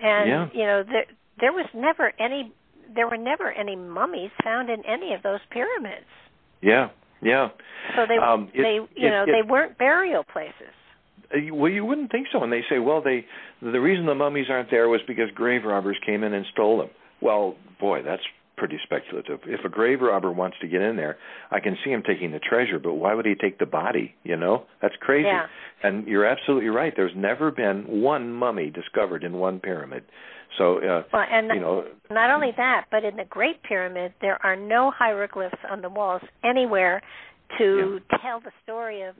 And yeah. you know there there was never any there were never any mummies found in any of those pyramids. Yeah. Yeah. So they um, it, they you it, know it, they weren't burial places. Uh, well, you wouldn't think so. And they say, well, they the reason the mummies aren't there was because grave robbers came in and stole them. Well, boy, that's pretty speculative. If a grave robber wants to get in there, I can see him taking the treasure, but why would he take the body? You know, that's crazy. Yeah. And you're absolutely right. There's never been one mummy discovered in one pyramid. So, uh, well, and you know, not only that, but in the Great Pyramid, there are no hieroglyphs on the walls anywhere to yeah. tell the story of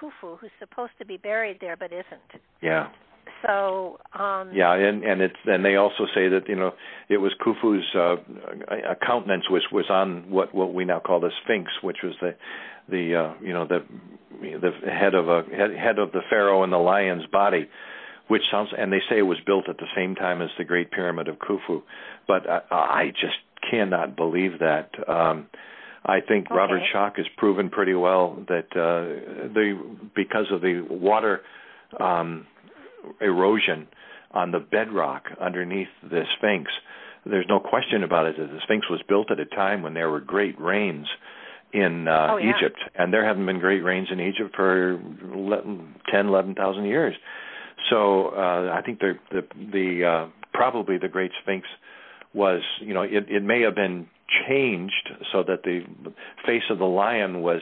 Khufu, who's supposed to be buried there but isn't. Yeah. So um yeah, and and it's and they also say that you know it was Khufu's uh, countenance was was on what what we now call the Sphinx, which was the the uh, you know the the head of a head, head of the pharaoh and the lion's body, which sounds and they say it was built at the same time as the Great Pyramid of Khufu, but I, I just cannot believe that. Um, I think okay. Robert Schoch has proven pretty well that uh, the because of the water um, erosion on the bedrock underneath the Sphinx. There's no question about it that the Sphinx was built at a time when there were great rains in uh, oh, yeah. Egypt, and there haven't been great rains in Egypt for 10, 11,000 years. So uh, I think the the, the uh, probably the Great Sphinx was, you know, it, it may have been changed so that the face of the lion was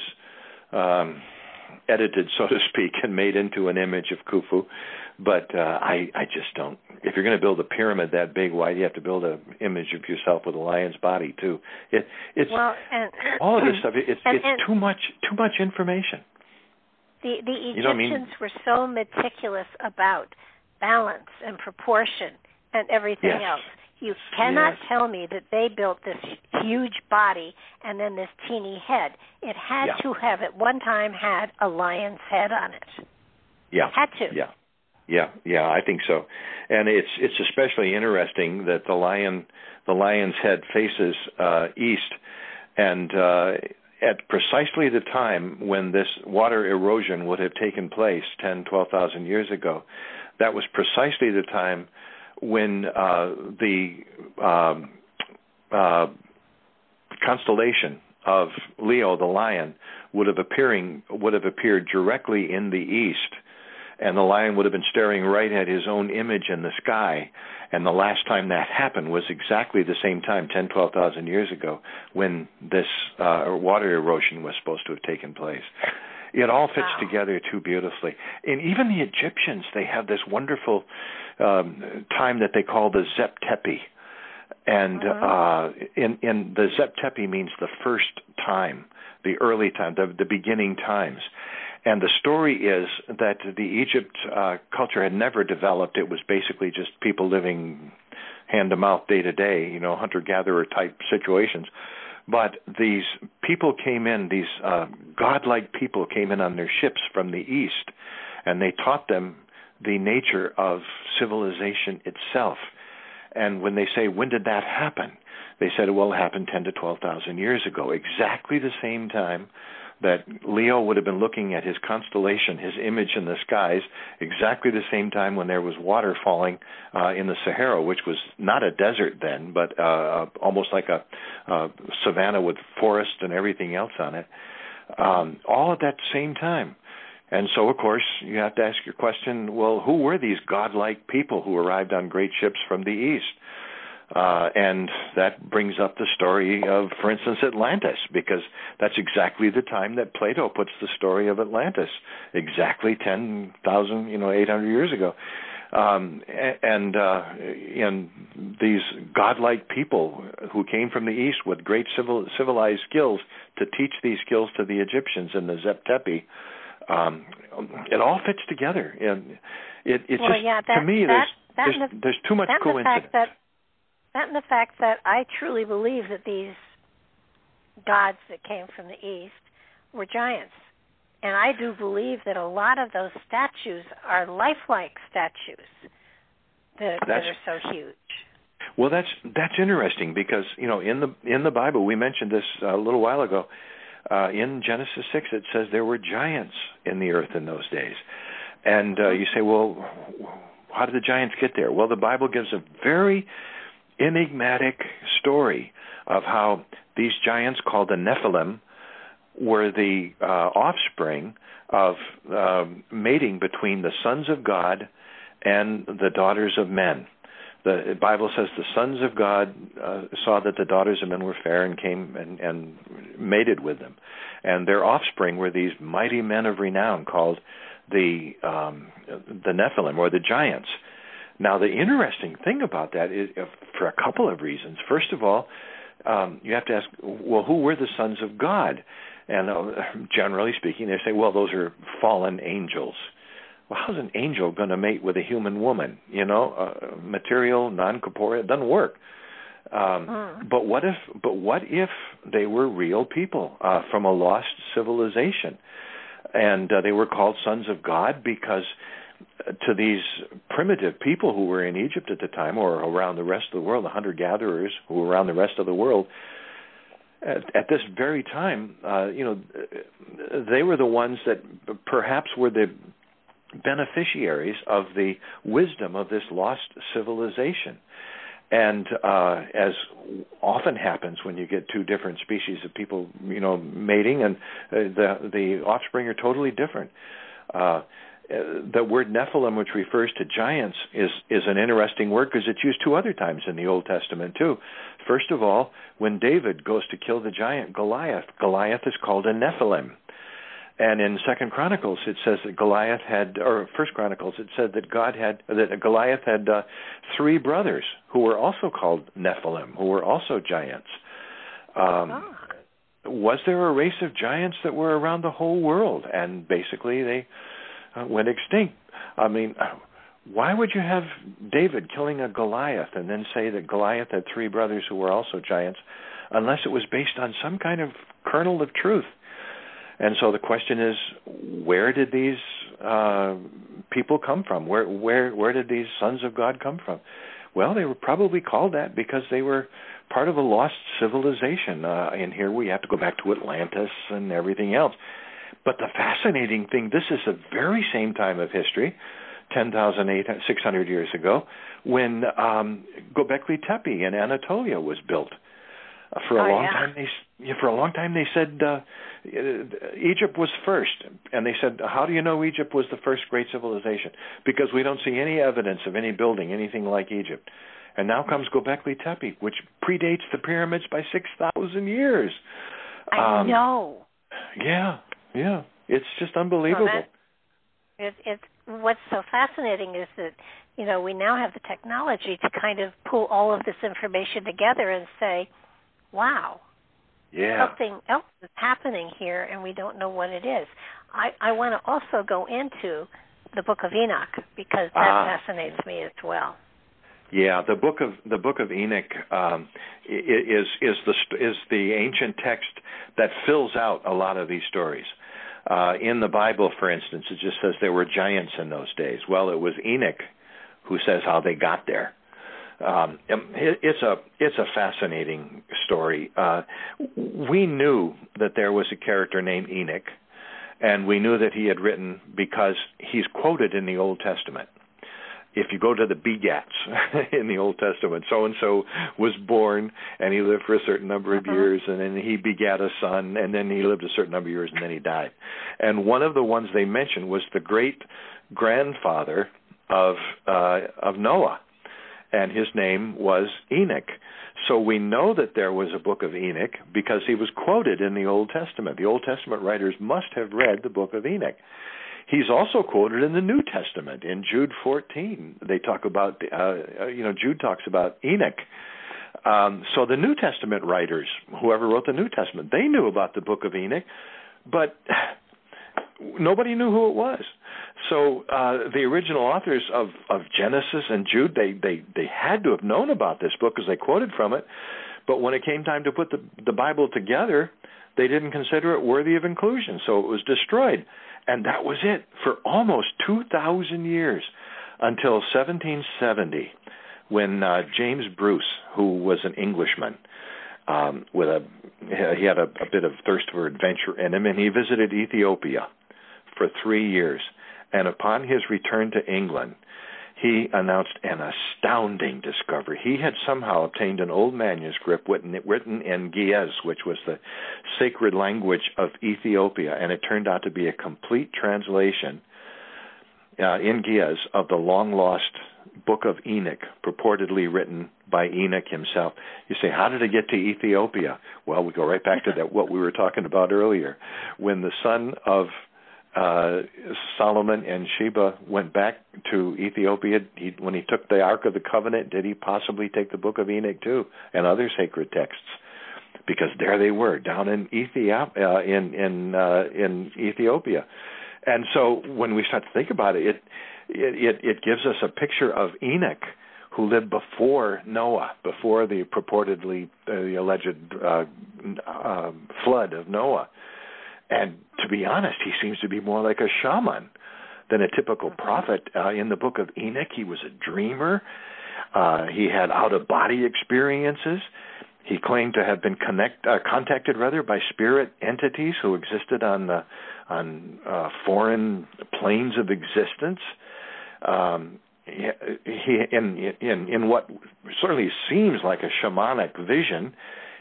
um, edited, so to speak, and made into an image of Khufu. But uh, I, I just don't. If you're going to build a pyramid that big, why do you have to build an image of yourself with a lion's body too? It, it's well, and, [CLEARS THROAT] all of this stuff. It's and, it's and too much too much information. The the Egyptians you know I mean? were so meticulous about balance and proportion and everything yes. else. You cannot yes. tell me that they built this huge body and then this teeny head. It had yeah. to have at one time had a lion's head on it. Yeah. Had to. Yeah. Yeah, yeah, I think so. And it's it's especially interesting that the lion the lion's head faces uh east and uh at precisely the time when this water erosion would have taken place 10, 12,000 years ago, that was precisely the time when uh, the um, uh, constellation of Leo the lion would have appearing would have appeared directly in the east and the lion would have been staring right at his own image in the sky and the last time that happened was exactly the same time 10 12,000 years ago when this uh, water erosion was supposed to have taken place It all fits wow. together too beautifully. And even the Egyptians, they have this wonderful um, time that they call the Zep Tepi. And mm-hmm. uh, in, in the Zep Tepi means the first time, the early time, the, the beginning times. And the story is that the Egypt uh, culture had never developed. It was basically just people living hand to mouth day to day, you know, hunter gatherer type situations. But these people came in, these uh, godlike people came in on their ships from the east, and they taught them the nature of civilization itself. And when they say, when did that happen? They said, well, it happened 10 to 12,000 years ago, exactly the same time that Leo would have been looking at his constellation, his image in the skies, exactly the same time when there was water falling uh, in the Sahara, which was not a desert then, but uh, almost like a uh, savanna with forest and everything else on it, um, all at that same time. And so, of course, you have to ask your question well, who were these godlike people who arrived on great ships from the east? Uh, and that brings up the story of, for instance, Atlantis, because that's exactly the time that Plato puts the story of Atlantis, exactly 10,000, you know, 800 years ago. Um, and uh, and these godlike people who came from the east with great civil, civilized skills to teach these skills to the Egyptians in the Zep Tepi, um, it all fits together. And it, it well, just yeah, that, to me that, there's that there's, there's too much that coincidence. The that that and the fact that I truly believe that these gods that came from the east were giants. And I do believe that a lot of those statues are lifelike statues that, that are so huge. Well, that's that's interesting because you know in the in the Bible we mentioned this a little while ago. Uh, in Genesis six, it says there were giants in the earth in those days, and uh, you say, well, how did the giants get there? Well, the Bible gives a very enigmatic story of how these giants called the Nephilim were the uh, offspring of uh, mating between the sons of God and the daughters of men. The Bible says the sons of God uh, saw that the daughters of men were fair and came and, and mated with them, and their offspring were these mighty men of renown called the um, the Nephilim or the giants. Now, the interesting thing about that is uh, for a couple of reasons. First of all, um, you have to ask, well, who were the sons of God? And uh, generally speaking, they say, well, those are fallen angels. Well, how's an angel going to mate with a human woman? You know, uh, material, non-corporeal, it doesn't work. Um, mm. But what if? But what if they were real people uh, from a lost civilization, and uh, they were called sons of God because to these primitive people who were in Egypt at the time, or around the rest of the world, the hunter gatherers who were around the rest of the world, at, at this very time, uh, you know, they were the ones that perhaps were the beneficiaries of the wisdom of this lost civilization. And uh, as often happens when you get two different species of people, you know, mating, and uh, the the offspring are totally different. Uh, the word Nephilim, which refers to giants, is is an interesting word because it's used two other times in the Old Testament too. First of all, when David goes to kill the giant Goliath, Goliath is called a Nephilim. And in Second Chronicles, it says that Goliath had, or First Chronicles, it said that God had, that Goliath had uh, three brothers who were also called Nephilim, who were also giants. Um, oh. Was there a race of giants that were around the whole world? And basically, they uh, went extinct. I mean, why would you have David killing a Goliath and then say that Goliath had three brothers who were also giants, unless it was based on some kind of kernel of truth? And so the question is, where did these uh, people come from? Where where where did these sons of God come from? Well, they were probably called that because they were part of a lost civilization. Uh, and here we have to go back to Atlantis and everything else. But the fascinating thing, this is the very same time of history, 10,600 years ago, when um, Göbekli Tepe in Anatolia was built. Uh, for a oh, long yeah. time, they for a long time they said uh, Egypt was first, and they said, "How do you know Egypt was the first great civilization?" Because we don't see any evidence of any building anything like Egypt. And now comes Göbekli Tepe, which predates the pyramids by six thousand years. I um, know. Yeah, yeah. It's just unbelievable. Well, that, it, it's what's so fascinating is that you know we now have the technology to kind of pull all of this information together and say, "Wow, yeah. something else is happening here, and we don't know what it is." I I want to also go into the Book of Enoch because that uh, fascinates me as well. Yeah, the book of the book of Enoch um, is is the is the ancient text that fills out a lot of these stories. Uh, in the Bible, for instance, it just says there were giants in those days. Well, it was Enoch who says how they got there. Um, it, it's a it's a fascinating story. Uh, we knew that there was a character named Enoch, and we knew that he had written because he's quoted in the Old Testament if you go to the begats [LAUGHS] in the Old Testament, so and so was born and he lived for a certain number of uh-huh. years, and then he begat a son, and then he lived a certain number of years, and then he died. And one of the ones they mentioned was the great grandfather of uh, of Noah, and his name was Enoch. So we know that there was a book of Enoch because he was quoted in the Old Testament. The Old Testament writers must have read the book of Enoch. He's also quoted in the New Testament in Jude 14. They talk about, uh, you know, Jude talks about Enoch. Um, so the New Testament writers, whoever wrote the New Testament, they knew about the book of Enoch, but nobody knew who it was. So uh, the original authors of, of Genesis and Jude, they, they, they had to have known about this book because they quoted from it. But when it came time to put the, the Bible together, they didn't consider it worthy of inclusion, so it was destroyed. And that was it for almost 2,000 years until 1770 when uh, James Bruce, who was an Englishman, um, with a he had a, a bit of thirst for adventure in him, and he visited Ethiopia for three years. And upon his return to England, he announced an astounding discovery. He had somehow obtained an old manuscript written, written in Ge'ez, which was the sacred language of Ethiopia, and it turned out to be a complete translation uh, in Ge'ez of the long lost book of Enoch, purportedly written by Enoch himself. You say, how did it get to Ethiopia? Well, we go right back to that what we were talking about earlier. When the son of uh, Solomon and Sheba went back to Ethiopia, he, when he took the Ark of the Covenant, did he possibly take the Book of Enoch too and other sacred texts? Because there they were down in Ethiopia, uh, in in uh, in Ethiopia, and so when we start to think about it, it it, it gives us a picture of Enoch who lived before Noah, before the purportedly uh, the alleged uh, uh, flood of Noah and to be honest, he seems to be more like a shaman than a typical prophet. Uh, in the book of Enoch, he was a dreamer. Uh, he had out of body experiences. He claimed to have been connect, uh, contacted rather by spirit entities who existed on the, on uh, foreign planes of existence. Um, in in in what certainly seems like a shamanic vision,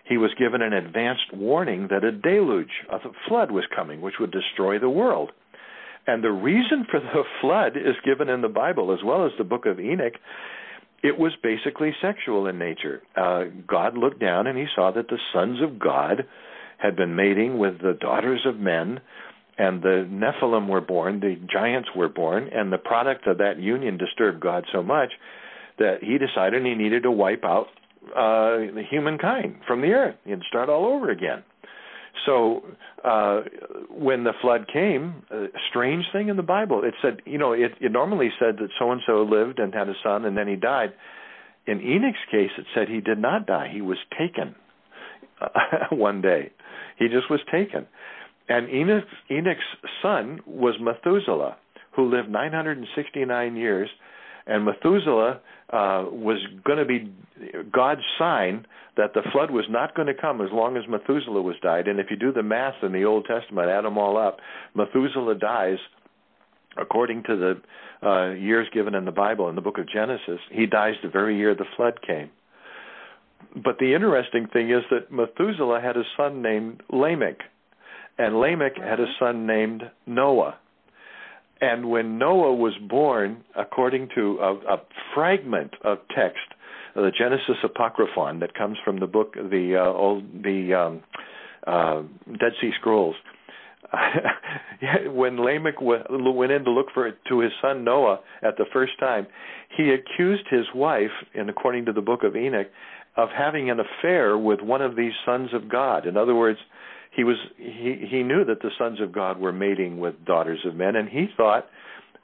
he was given an advanced warning that a deluge, a flood was coming, which would destroy the world. And the reason for the [LAUGHS] flood is given in the Bible as well as the book of Enoch. It was basically sexual in nature. Uh, God looked down and he saw that the sons of God had been mating with the daughters of men, and the Nephilim were born, the giants were born, and the product of that union disturbed God so much that he decided he needed to wipe out uh, humankind from the earth. You'd start all over again. So uh, when the flood came, a strange thing in the Bible, it said, you know, it, it normally said that so and so lived and had a son and then he died. In Enoch's case, it said he did not die; he was taken uh, [LAUGHS] one day. He just was taken. And Enoch's, Enoch's son was Methuselah, who lived 969 years and Methuselah uh, was going to be God's sign that the flood was not going to come as long as Methuselah was died. And if you do the math in the Old Testament, add them all up, Methuselah dies according to the uh, years given in the Bible in the book of Genesis. He dies the very year the flood came. But the interesting thing is that Methuselah had a son named Lamech, and Lamech had a son named Noah. And when Noah was born, according to a, a fragment of text, the Genesis Apocryphon that comes from the book, the uh, old, the um, uh, Dead Sea Scrolls, [LAUGHS] when Lamech went in to look for to his son Noah at the first time, he accused his wife, and according to the book of Enoch, of having an affair with one of these sons of God. In other words, he was he he knew that the sons of God were mating with daughters of men, and he thought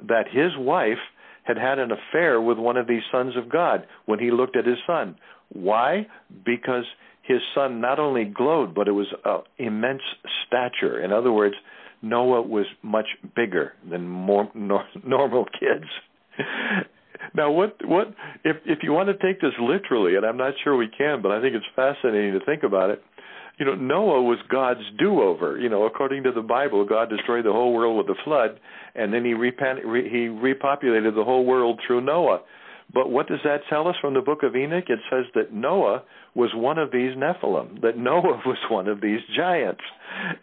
that his wife had had an affair with one of these sons of God when he looked at his son. Why? Because his son not only glowed, but it was of immense stature. In other words, Noah was much bigger than more nor, [LAUGHS] normal kids. now, what what if if you want to take this literally, and I'm not sure we can, but I think it's fascinating to think about it you know, Noah was God's do-over. You know, according to the Bible, God destroyed the whole world with the flood, and then He repent, re, He repopulated the whole world through Noah. But what does that tell us from the book of Enoch? It says that Noah was one of these Nephilim, that Noah [LAUGHS] was one of these giants.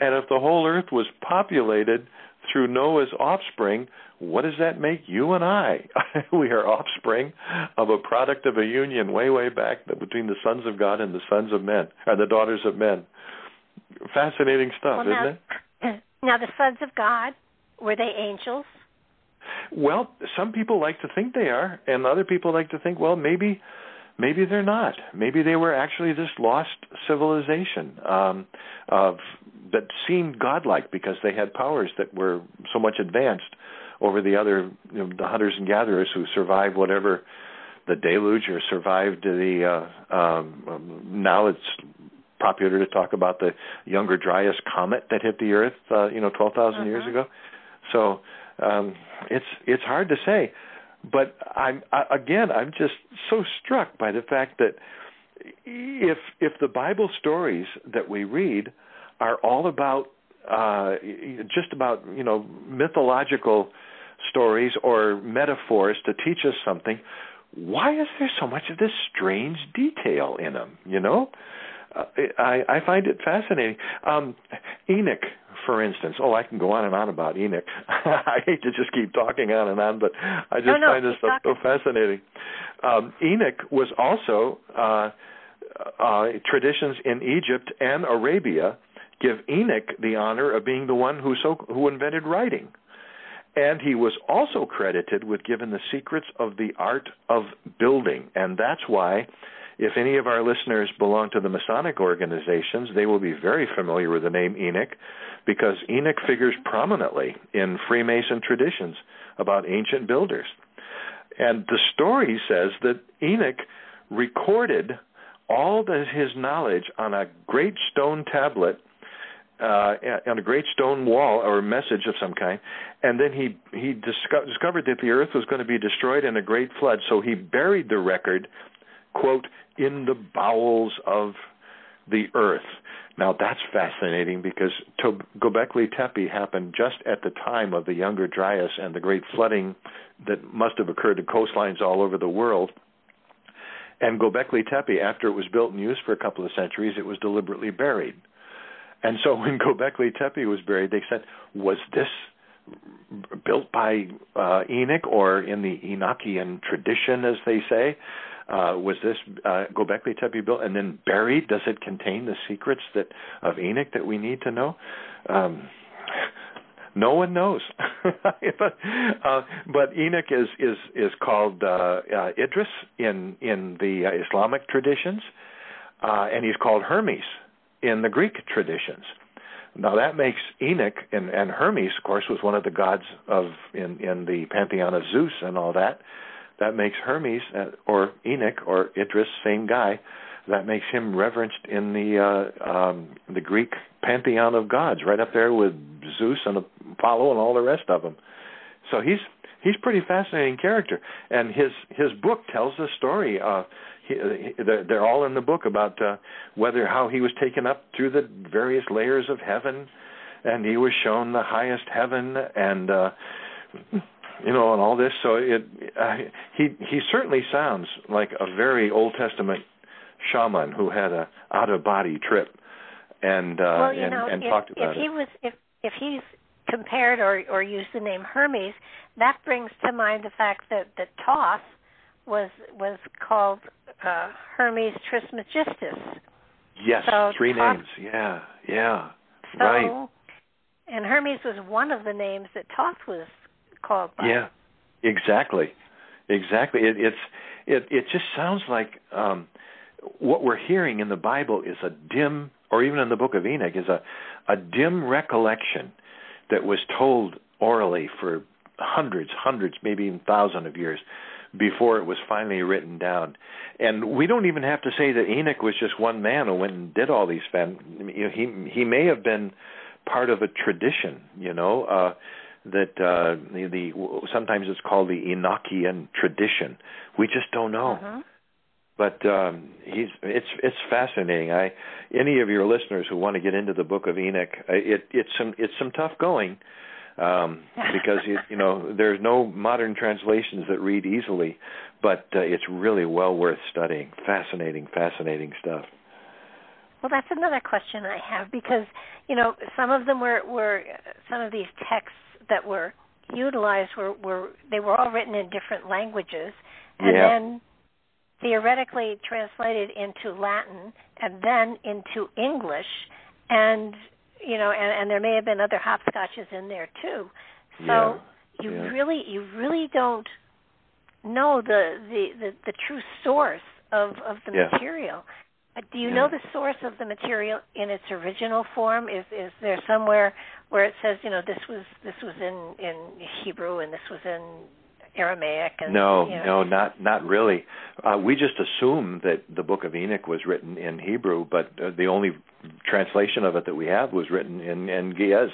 And if the whole earth was populated through Noah's offspring, what does that make you and I? [LAUGHS] we are offspring of a product of a union way, way back between the sons of God and the sons of men, or the daughters of men. Fascinating stuff, well, now, isn't it? [CLEARS THROAT] Now, the sons of God, were they angels? Well, some people like to think they are, and other people like to think, well, maybe maybe they're not. Maybe they were actually this lost civilization um, of that seemed godlike because they had powers that were so much advanced over the other you know, the hunters and gatherers who survived whatever the deluge or survived the uh, um, now it's popular to talk about the younger Dryas comet that hit the earth uh, you know 12,000 uh-huh. years ago so um, it's it's hard to say but I'm I, again I'm just so struck by the fact that if if the Bible stories that we read are all about uh, just about you know mythological stories or metaphors to teach us something, why is there so much of this strange detail in them? You know, uh, I, I find it fascinating. Um, Enoch, for instance. Oh, I can go on and on about Enoch. [LAUGHS] I hate to just keep talking on and on, but I just no, no, find this stuff so fascinating. Um, Enoch was also uh, uh, traditions in Egypt and Arabia give Enoch the honor of being the one who so who invented writing. And he was also credited with giving the secrets of the art of building. And that's why, if any of our listeners belong to the Masonic organizations, they will be very familiar with the name Enoch because Enoch figures prominently in Freemason traditions about ancient builders. And the story says that Enoch recorded all his knowledge on a great stone tablet uh, on a great stone wall or a message of some kind, and then he he disco- discovered that the earth was going to be destroyed in a great flood. So he buried the record, quote, in the bowels of the earth. Now that's fascinating because to- Gobekli Tepe happened just at the time of the Younger Dryas and the great flooding that must have occurred to coastlines all over the world. And Gobekli Tepe, after it was built and used for a couple of centuries, it was deliberately buried. And so [LAUGHS] when Gobekli Tepe was buried, they said, was this built by uh, Enoch or in the Enochian tradition, as they say? Uh, was this uh, Gobekli Tepe built and then buried? Does it contain the secrets that of Enoch that we need to know? Um, no one knows. [LAUGHS] uh, but Enoch is is is called uh, uh, Idris in in the uh, Islamic traditions, uh, and he's called Hermes in the Greek traditions. Now that makes Enoch and, and Hermes, of course, was one of the gods of in in the pantheon of Zeus and all that. That makes Hermes uh, or Enoch or Idris, same guy. That makes him reverenced in the uh, um, the Greek pantheon of gods, right up there with Zeus and Apollo and all the rest of them. So he's he's pretty fascinating character, and his his book tells the story. Uh, he, they're all in the book about uh, whether how he was taken up through the various layers of heaven, and he was shown the highest heaven, and uh, you know, and all this. So it uh, he he certainly sounds like a very Old Testament shaman who had a out of body trip, and uh, well, you and, know, and if, talked about if it. he was if if he's compared or or used the name Hermes, that brings to mind the fact that that Thoth was was called uh, Hermes Trismegistus. Yes, so three Thoth, names. Yeah, yeah, so, right. and Hermes was one of the names that Thoth was called by. Yeah, exactly, exactly. It, it's it it just sounds like um, what we're hearing in the Bible is a dim, or even in the Book of Enoch, is a a dim recollection that was told orally for hundreds, hundreds, maybe even thousands of years before it was finally written down. And we don't even have to say that Enoch was just one man who went and did all these fam. You know, he he may have been part of a tradition, you know, uh, that uh, the, the sometimes it's called the Enochian tradition. We just don't know. Uh-huh. But um, he's it's it's fascinating. I any of your listeners who want to get into the Book of Enoch, it it's some it's some tough going um, [LAUGHS] because it, you know there's no modern translations that read easily, but uh, it's really well worth studying. Fascinating, fascinating stuff. Well, that's another question I have because you know some of them were were some of these texts that were utilized were were they were all written in different languages and yeah. then theoretically translated into Latin and then into English and you know and, and there may have been other hopscotches in there too so yeah. you yeah. really you really don't know the the the, the true source of of the material do you know the source of the material in its original form? Is is there somewhere where it says, you know, this was this was in in Hebrew and this was in Aramaic? And, No, you know, no, not not really. Uh, we just assume that the Book of Enoch was written in Hebrew, but uh, the only translation of it that we have was written in in Ge'ez,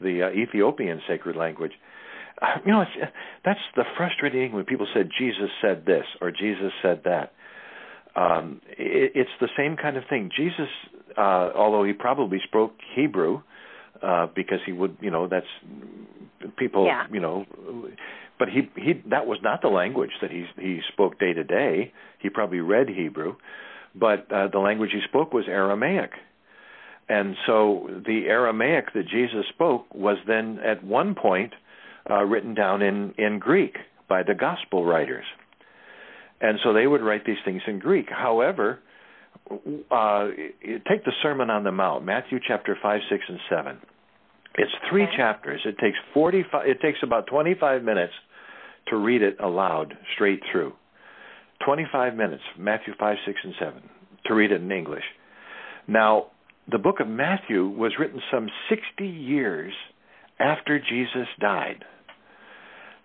the uh, Ethiopian sacred language. Uh, you know, it's, that's the frustrating thing when people said Jesus said this or Jesus said that. Um, it, it's the same kind of thing. Jesus, uh, although he probably spoke Hebrew, uh, because he would, you know, that's people, Yeah. you know, but he he that was not the language that he he spoke day to day. He probably read Hebrew, but uh, the language he spoke was Aramaic. And so the Aramaic that Jesus spoke was then at one point uh, written down in in Greek by the gospel writers. And so they would write these things in Greek. However, uh, take the Sermon on the Mount, Matthew chapter five, six, and seven. It's three Okay. chapters. It takes forty five. It takes about twenty five minutes to read it aloud, straight through. Twenty five minutes, Matthew five, six, and seven, to read it in English. Now, the book of Matthew was written some sixty years after Jesus died.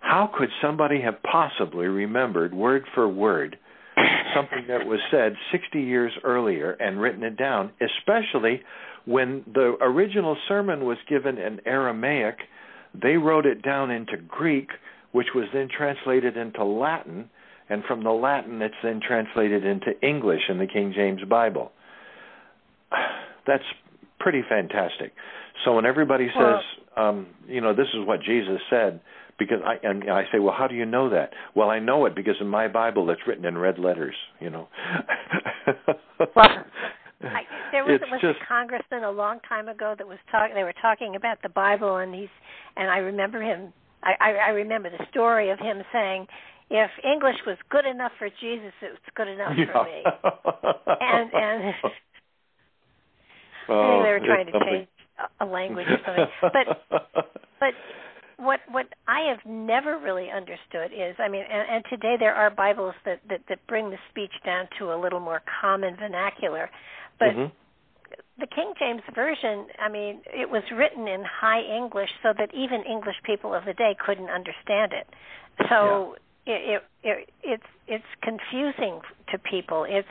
How could somebody have possibly remembered word for word something that was said 60 years earlier and written it down, especially when the original sermon was given in Aramaic? They wrote it down into Greek, which was then translated into Latin, and from the Latin, it's then translated into English in the King James Bible. [SIGHS] That's pretty fantastic. So when everybody says, Well- um, you know, this is what Jesus said, because I and I say, well, how do you know that? Well, I know it because in my Bible it's written in red letters. You know. [LAUGHS] Well, I, there was was just- a congressman a long time ago that was talking. They were talking about the Bible, and he's and I remember him. I, I, I remember the story of him saying, "If English was good enough for Jesus, it's good enough for me." And and [LAUGHS] oh, they were trying to something. change a- language or something. But [LAUGHS] but what what I have never really understood is, I mean, and, and today there are Bibles that, that that bring the speech down to a little more common vernacular, but Mhm. the King James version, I mean, it was written in high English so that even English people of the day couldn't understand it. So it, it, it it's it's confusing to people. It's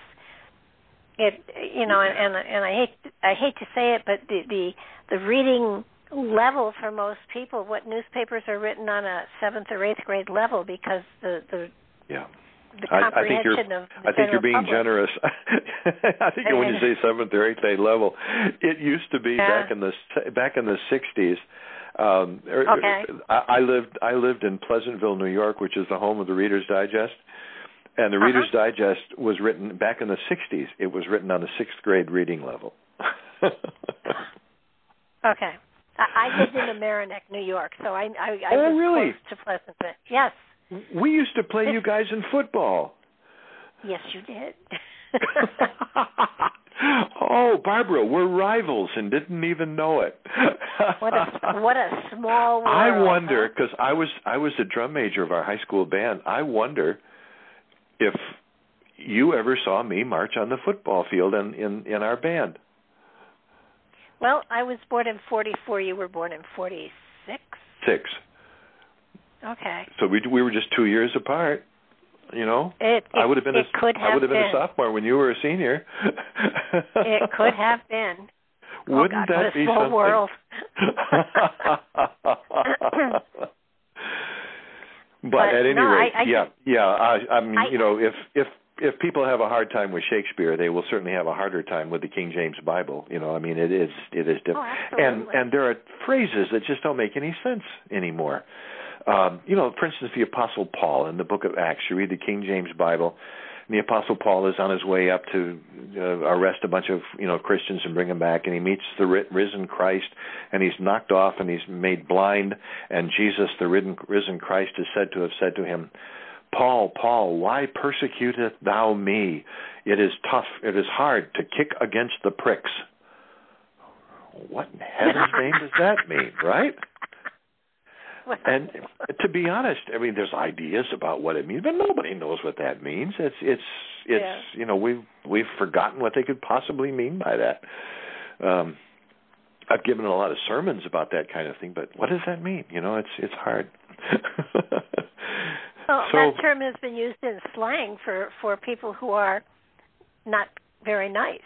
it you know and and, and I hate I hate to say it, but the the the reading level for most people, what newspapers are written on a seventh or eighth grade level because the the yeah. the I, I think you're. I think you're being public. generous. [LAUGHS] I think when you [LAUGHS] say seventh or eighth grade level, it used to be Yeah. back in the back in the '60s. Um, er- Okay. I, I lived I lived in Pleasantville, New York, which is the home of the Reader's Digest. And the Uh-huh. Reader's Digest was written back in the '60s. It was written on a sixth grade reading level. [LAUGHS] Okay. I, I lived in Mamaroneck, New York, so I I, I Oh, was really? close to Pleasantville. Yes. we used to play you guys in football. Yes, you did. [LAUGHS] [LAUGHS] oh, Barbara, we're rivals and didn't even know it. what a what a small world. I wonder because? I was I was a drum major of our high school band. I wonder if you ever saw me march on the football field in in in our band. Well, I was born in 44. You were born in 46. Six. Okay. So we we were just two years apart. You know, it, it I would have been a, could have I would have been, been. a sophomore when you were a senior. it could [LAUGHS] have been. Oh, Wouldn't oh God, that be something? world. [LAUGHS] [LAUGHS] [CLEARS THROAT] but, But, at any no, rate, I- I yeah, just- yeah. I, I mean, I- you know, if if if people have a hard time with Shakespeare, they will certainly have a harder time with the King James Bible. You know, I mean, it is it is different. Oh, and and there are phrases that just don't make any sense anymore. Um, you know, for instance, the Apostle Paul in the Book of Acts. You read the King James Bible, the Apostle Paul is on his way up to uh, arrest a bunch of you know Christians and bring them back, and he meets the risen Christ, and he's knocked off and he's made blind, and Jesus, the risen, risen Christ, is said to have said to him. Paul, Paul, why persecutest thou me? It is tough, it is hard to kick against the pricks. What in heaven's name does that mean, right? [LAUGHS] And to be honest, I mean, there's ideas about what it means, but nobody knows what that means. It's it's it's Yeah. you know we've we've forgotten what they could possibly mean by that. Um, I've given a lot of sermons about that kind of thing, but what does that mean? You know, it's it's hard. [LAUGHS] Well, so that term has been used in slang for for people who are not very nice.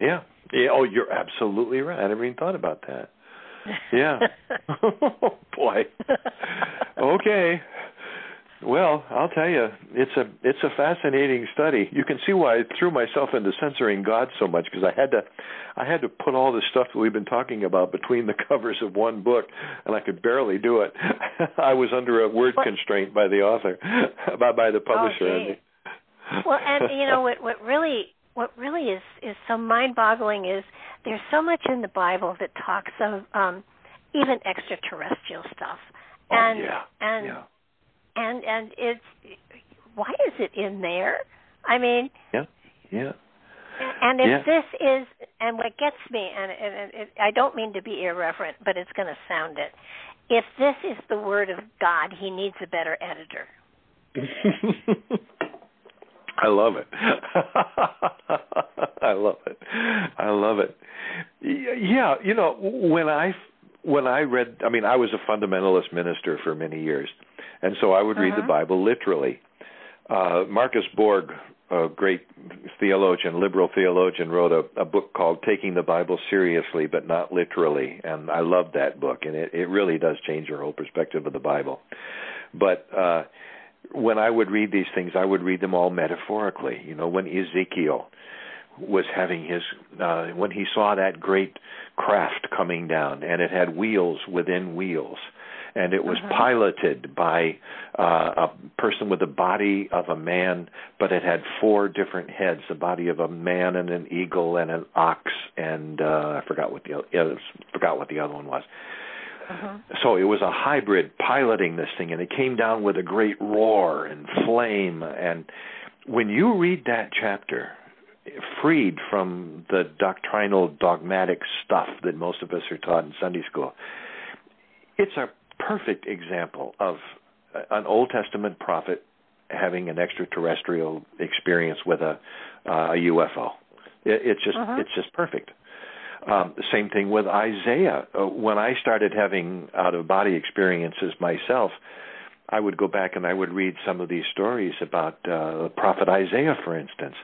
yeah, yeah. Oh, you're absolutely right. I never even thought about that. Yeah. oh, [LAUGHS] boy. Okay. Well, I'll tell you, it's a it's a fascinating study. You can see why I threw myself into censoring God so much because I had to I had to put all the stuff that we've been talking about between the [LAUGHS] covers of one book, and I could barely do it. [LAUGHS] I was under a word constraint by the author, by by the oh, publisher. Oh, well, and you know what? What really, what really is is so mind-boggling is there's so much in the Bible that talks of um, even extraterrestrial stuff, Oh, and yeah, and yeah. and and it's why is it in there? I mean, Yeah. Yeah. And if Yeah. this is, and what gets me, and, and, and it, I don't mean to be irreverent, but it's going to sound it. If this is the word of God, he needs a better editor. [LAUGHS] [LAUGHS] I love it. I love it. I love it. Yeah, you know, when I when I read, I mean, I was a fundamentalist minister for many years, and so I would read the Mhm. Bible literally. Uh, Marcus Borg, a great theologian, liberal theologian, wrote a, a book called "Taking the Bible Seriously but Not Literally," and I love that book, and it, it really does change your whole perspective of the Bible. But uh, when I would read these things, I would read them all metaphorically. You know, when Ezekiel was having his, uh, when he saw that great craft coming down, and it had wheels within wheels, and it was Mhm. piloted by uh, a person with the body of a man, but it had four different heads: the body of a man and an eagle and an ox, and uh, I forgot what the other, yeah, forgot what the other one was Mhm. so it was a hybrid piloting this thing and it came down with a great roar and flame and when you read that chapter freed from the doctrinal dogmatic stuff that most of us are taught in Sunday school it's a perfect example of an Old Testament prophet having an extraterrestrial experience with a uh, a UFO it, it's just Mhm. it's just perfect um, the same thing with Isaiah. Uh, when I started having out of body experiences myself, I would go back and I would read some of these stories about uh, the prophet Isaiah, for instance.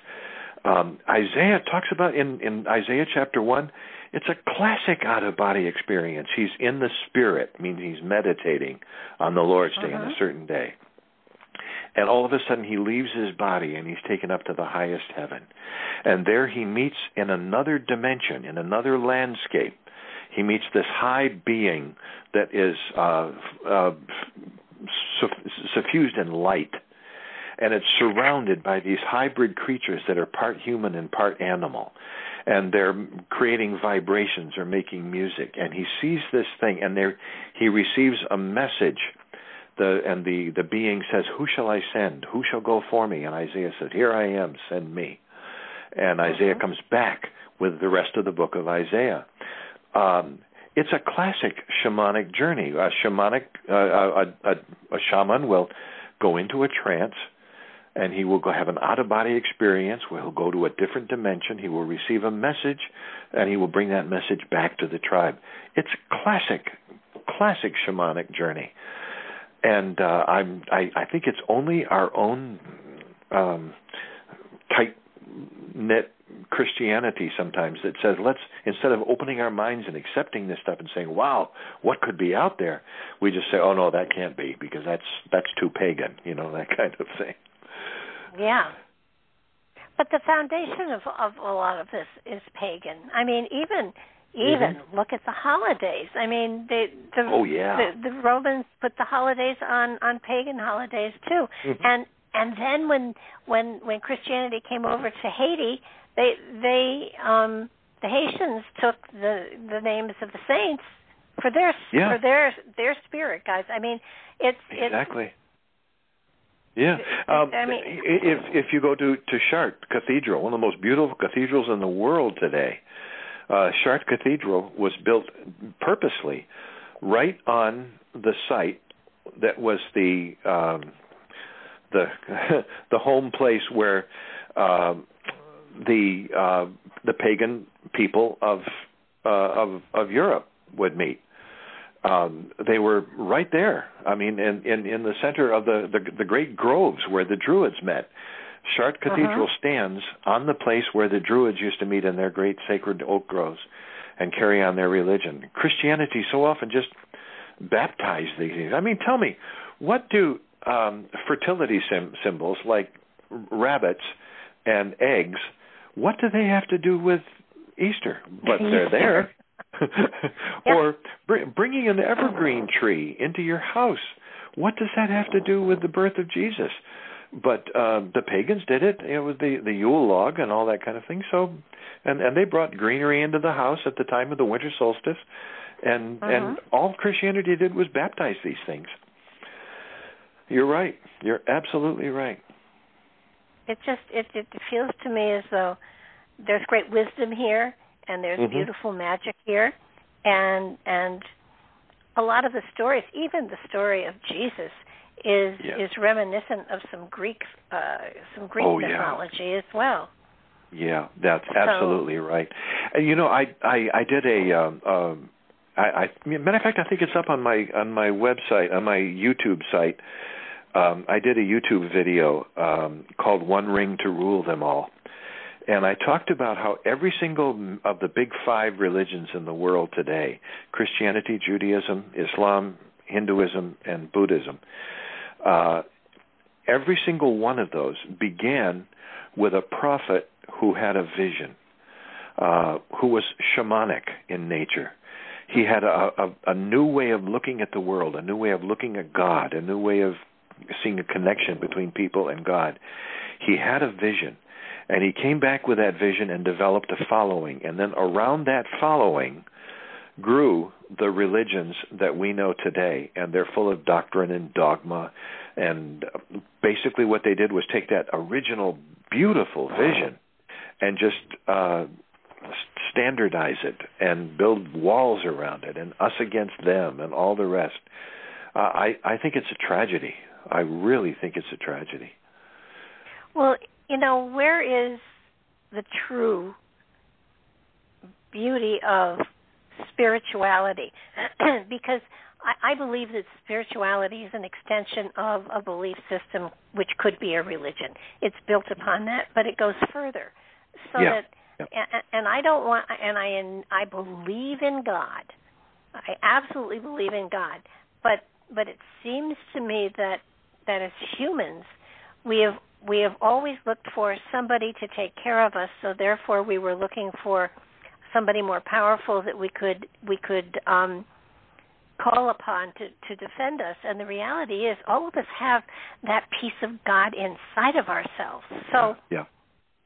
Um, Isaiah talks about in, in Isaiah chapter 1, it's a classic out of body experience. He's in the spirit, meaning he's meditating on the Lord's day on a certain day. And all of a sudden he leaves his body and he's taken up to the highest heaven. And there he meets in another dimension, in another landscape. He meets this high being that is uh, uh, suffused in light. And it's surrounded by these hybrid creatures that are part human and part animal. And they're creating vibrations or making music. And he sees this thing and there he receives a message the and the the being says, "Who shall I send? Who shall go for me?" And Isaiah said, "Here I am, send me." And Isaiah Mhm. comes back with the rest of the book of Isaiah. Um, it's a classic shamanic journey. A shamanic, uh, a, a, a shaman will go into a trance, and he will go have an out of body experience where he'll go to a different dimension. He will receive a message, and he will bring that message back to the tribe. It's classic, classic shamanic journey, and uh, I'm I, I think it's only our own um, tight knit Christianity sometimes that says let's instead of opening our minds and accepting this stuff and saying wow what could be out there? We just say oh no that can't be because that's that's too pagan you know [LAUGHS] that kind of thing. Yeah. But the foundation of of a lot of this is pagan. I mean even even mm-hmm. look at the holidays i mean they the oh yeah the, the romans put the holidays on on pagan holidays too mm-hmm. and and then when when when christianity came over to haiti they they um the Haitians took the the names of the saints for their yeah. for their their spirit guys. I mean, it's exactly. It's, yeah, um, I mean, if if you go to to Chartres Cathedral, one of the most beautiful cathedrals in the world today, uh, Chartres Cathedral was built purposely right on the site that was the um, the [LAUGHS] the home place where um, the uh, the pagan people of uh, of of Europe would meet. Um, they were right there. I mean, in, in in the center of the the, the great groves where the Druids met. Chartres uh-huh. Cathedral uh-huh. stands on the place where the Druids used to meet in their great sacred oak groves and carry on their religion. Christianity so often just baptized these things. I mean, tell me, what do um, fertility sim- symbols like rabbits and eggs what do they have to do with Easter? But they're [LAUGHS] there. or br- bringing an evergreen tree into your house. What does that have to do with the birth of Jesus? But uh, the pagans did it, know, with the the Yule log and all that kind of thing. So, and and they brought greenery into the house at the time of the winter solstice, and uh-huh. and all Christianity did was baptize these things. You're right. You're absolutely right it just it it feels to me as though there's great wisdom here and there's mm-hmm. beautiful magic here and and a lot of the stories even the story of Jesus is yeah. is reminiscent of some Greek uh some Greek oh, mythology yeah. as well. Yeah, that's so, absolutely right. And you know, I I I did a um um I, I matter of fact I think it's up on my on my website on my YouTube site um, I did a YouTube video um, called One Ring to Rule Them All. And I talked about how every single of the big five religions in the world today Christianity, Judaism, Islam, Hinduism, and Buddhism uh, every single one of those began with a prophet who had a vision, uh, who was shamanic in nature. He had a, a, a new way of looking at the world, a new way of looking at God, a new way of seeing a connection between people and God. He had a vision, and he came back with that vision and developed a following. And then around that following grew the religions that we know today, and they're full of doctrine and dogma. And basically, what they did was take that original beautiful vision and just uh, standardize it and build walls around it, and us against them, and all the rest. Uh, I I think it's a tragedy. I really think it's a tragedy. Well, you know, where is the true beauty of spirituality? [CLEARS THROAT] because I, I believe that spirituality is an extension of a belief system which could be a religion. It's built upon that, but it goes further. So yeah. that and, and I don't want and I I believe in God. I absolutely believe in God. But but it seems to me that that as humans we have we have always looked for somebody to take care of us so therefore we were looking for somebody more powerful that we could we could um call upon to to defend us. And the reality is all of us have that piece of god inside of ourselves. So yeah.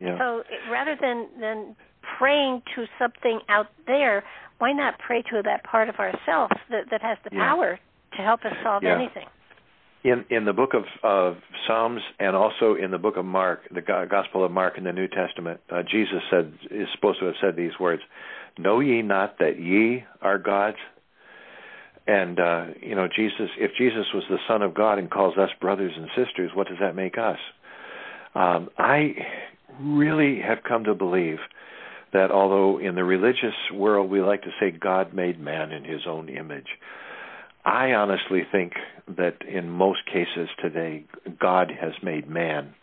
Yeah. so rather than than praying to something out there why not pray to that part of ourselves that that has the yeah. power to help us solve yeah. anything in in the book of of Psalms and also in the book of Mark, the Gospel of Mark in the New Testament, uh, Jesus said is supposed to have said these words: Know ye not that ye are gods? And uh, you know, Jesus, if Jesus was the Son of God and calls us brothers and sisters, what does that make us? Um, I really have come to believe that although in the religious world we like to say God made man in his own image, I honestly think that in most cases today, God has made man.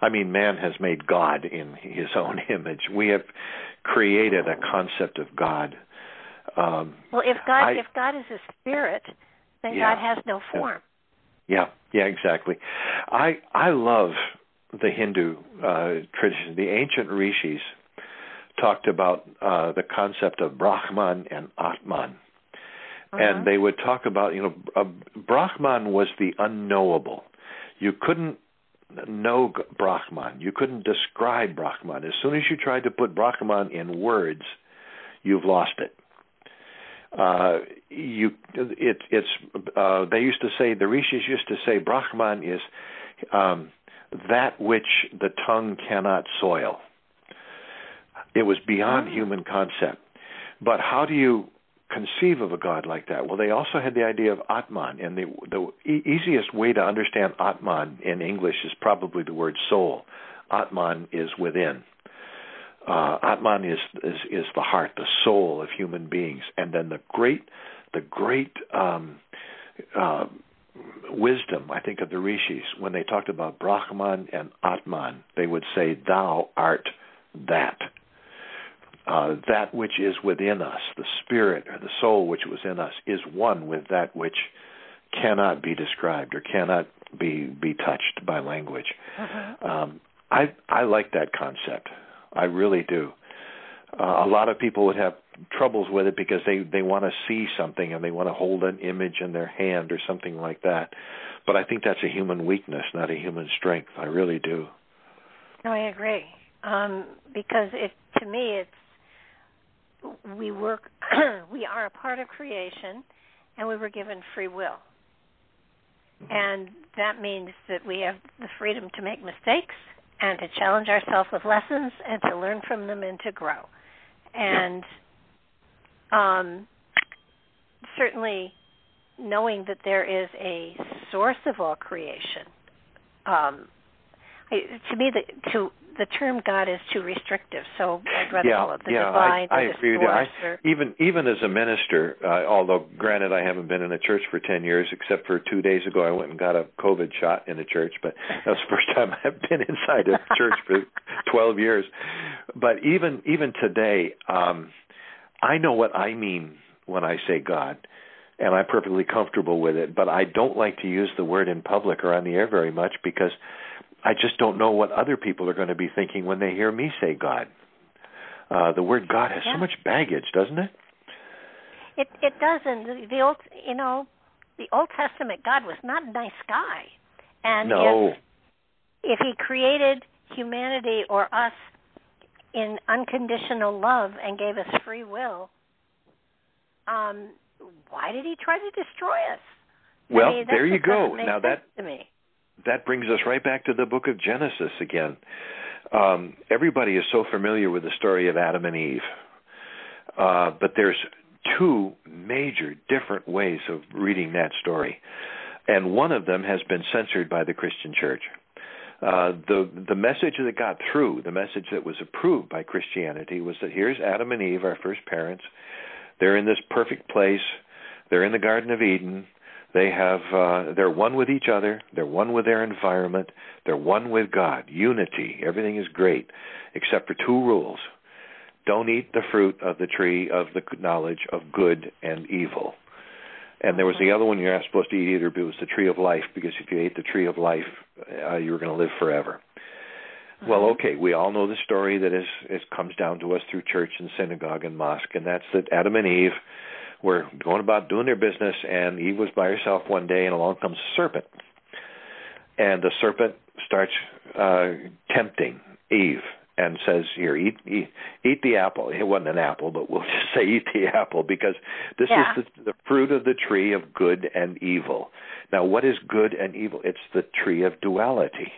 I mean, man has made God in his own [LAUGHS] image. We have created a concept of God. Um, well, if God I, if God is a spirit, then yeah, God has no form. Yeah, yeah, exactly. I I love the Hindu uh, tradition. The ancient rishis talked about uh, the concept of Brahman and Atman. Uh-huh. And they would talk about, you know, uh, Brahman was the unknowable. You couldn't know Brahman. You couldn't describe Brahman. As soon as you tried to put Brahman in words, you've lost it. Uh, you, it, it's. Uh, they used to say the rishis used to say Brahman is um, that which the tongue cannot soil. It was beyond oh. human concept. But how do you conceive of a God like that? Well, they also had the idea of Atman, and the the e- easiest way to understand Atman in English is probably the word soul. Atman is within. Uh, Atman is, is is the heart, the soul of human beings, and then the great the great um, uh, wisdom, I think, of the rishis when they talked about Brahman and Atman, they would say, "Thou art that." Uh, that which is within us, the spirit or the soul which was in us, is one with that which cannot be described or cannot be be touched by language. Uh-huh. Um, I I like that concept. I really do. Uh, a lot of people would have troubles with it because they they want to see something and they want to hold an image in their hand or something like that. But I think that's a human weakness, not a human strength. I really do. No, I agree. Um, because it to me it's we work [CLEARS THROAT] we are a part of creation and we were given free will. And that means that we have the freedom to make mistakes and to challenge ourselves with lessons and to learn from them and to grow. And um, certainly knowing that there is a source of all creation um, I, to me the to the term God is too restrictive, so I'd rather yeah, call it the yeah, divine. I, I agree with you. I, even even as a minister, uh, although granted I haven't been in a church for ten years, except for two days ago I went and got a COVID shot in a church, but that was the [LAUGHS] first time I've been inside a church for [LAUGHS] twelve years. But even even today, um, I know what I mean when I say God and I'm perfectly comfortable with it. But I don't like to use the word in public or on the air very much because I just don't know what other people are going to be thinking when they hear me say God. Uh, the word God has yeah. so much baggage, doesn't it? It it doesn't. The, the old, you know, the Old Testament God was not a nice guy, and no. if if He created humanity or us in unconditional love and gave us free will, um, why did He try to destroy us? Well, I mean, there you go. Now that to me that brings us right back to the book of Genesis again. Um, everybody is so familiar with the story of Adam and Eve, uh, but there's two major different ways of reading that story, and one of them has been censored by the Christian Church. Uh, the the message that got through, the message that was approved by Christianity, was that here's Adam and Eve, our first parents. They're in this perfect place. They're in the Garden of Eden. They have uh, they're one with each other. They're one with their environment. They're one with God. Unity. Everything is great, except for two rules: don't eat the fruit of the tree of the knowledge of good and evil. And there was the other one you're not supposed to eat either, but it was the tree of life, because if you ate the tree of life, uh, you were going to live forever. Well, mm-hmm. okay, we all know the story that is it comes down to us through church and synagogue and mosque, and that's that Adam and Eve were going about doing their business, and Eve was by herself one day, and along comes a serpent. And the serpent starts uh, tempting Eve and says, "Here, eat, eat, eat the apple." It wasn't an apple, but we'll [LAUGHS] just say eat the apple because this yeah. is the, the fruit of the tree of good and evil. Now, what is good and evil? It's the tree of duality.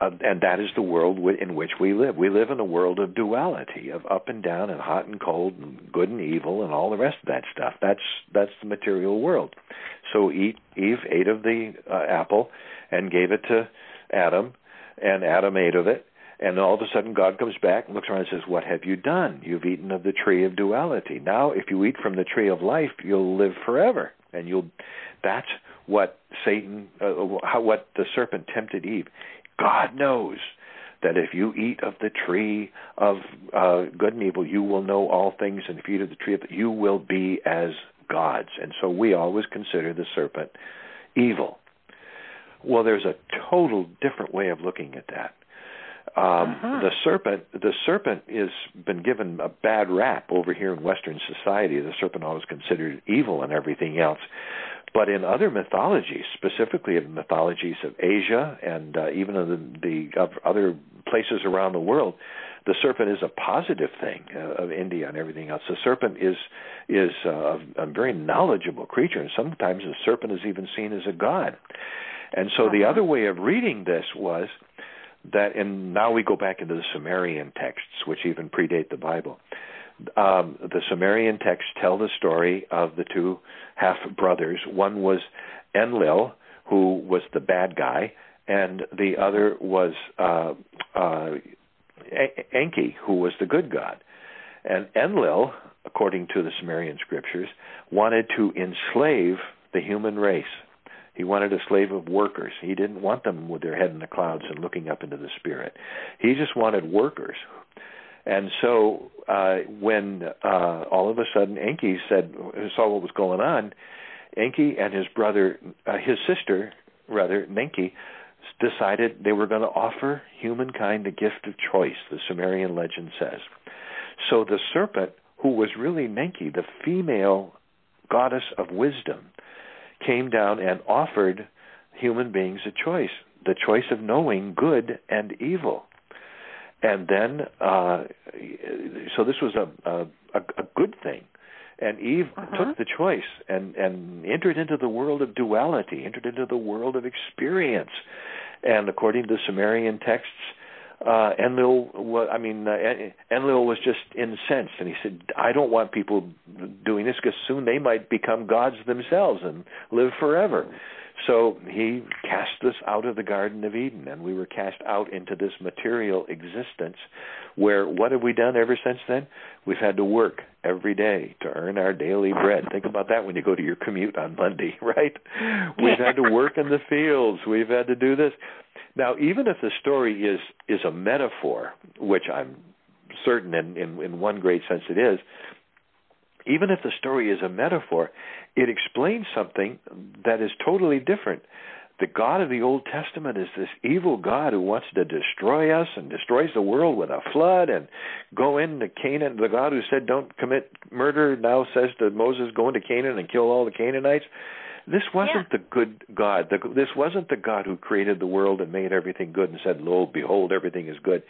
Uh, and that is the world in which we live. We live in a world of duality, of up and down, and hot and cold, and good and evil, and all the rest of that stuff. That's that's the material world. So Eve ate of the uh, apple and gave it to Adam, and Adam ate of it. And all of a sudden, God comes back and looks around and says, "What have you done? You've eaten of the tree of duality. Now, if you eat from the tree of life, you'll live forever, and you'll." That's what Satan, uh, how, what the serpent tempted Eve. God knows that if you eat of the tree of uh, good and evil, you will know all things, and if you eat of the tree of you will be as gods. And so we always consider the serpent evil. Well, there's a total different way of looking at that. Um, uh-huh. The serpent, the serpent has been given a bad rap over here in Western society. The serpent always considered evil and everything else. But in other mythologies, specifically in mythologies of Asia and uh, even in the, the other places around the world, the serpent is a positive thing uh, of India and everything else. The serpent is is uh, a very knowledgeable creature, and sometimes the serpent is even seen as a god. And so the uh-huh. other way of reading this was that, and now we go back into the Sumerian texts, which even predate the Bible um, the Sumerian texts tell the story of the two half brothers. One was Enlil, who was the bad guy, and the other was uh, uh, Enki, who was the good god. And Enlil, according to the Sumerian scriptures, wanted to enslave the human race. He wanted a slave of workers. He didn't want them with their head in the clouds and looking up into the spirit. He just wanted workers and so uh, when uh, all of a sudden Enki said saw what was going on, Enki and his brother, uh, his sister rather, Nenki, decided they were going to offer humankind the gift of choice. The Sumerian legend says. So the serpent, who was really Nenki, the female goddess of wisdom, came down and offered human beings a choice the choice of knowing good and evil and then uh, so this was a a, a good thing and Eve uh-huh. took the choice and and entered into the world of duality, entered into the world of experience. And according to Sumerian texts, uh, Enlil, was, I mean, uh, Enlil was just incensed, and he said, "I don't want people doing this because soon they might become gods themselves and live forever." So he cast us out of the Garden of Eden, and we were cast out into this material existence where what have we done ever since then? We've had to work every day to earn our daily bread. Think about that when you go to your commute on Monday, [LAUGHS] right? We've had to work in the fields. We've had to do this. Now, even if the story is is a metaphor, which I'm certain in, in, in one great sense it is, even if the story is a metaphor, it explains something that is totally different. The God of the Old Testament is this evil God who wants to destroy us and destroys the world with a flood and go into Canaan. The God who said, Don't commit murder now says to Moses, Go into Canaan and kill all the Canaanites. This wasn't yeah. the good God. The, this wasn't the God who created the world and made everything good and said, "Lo, behold, everything is good."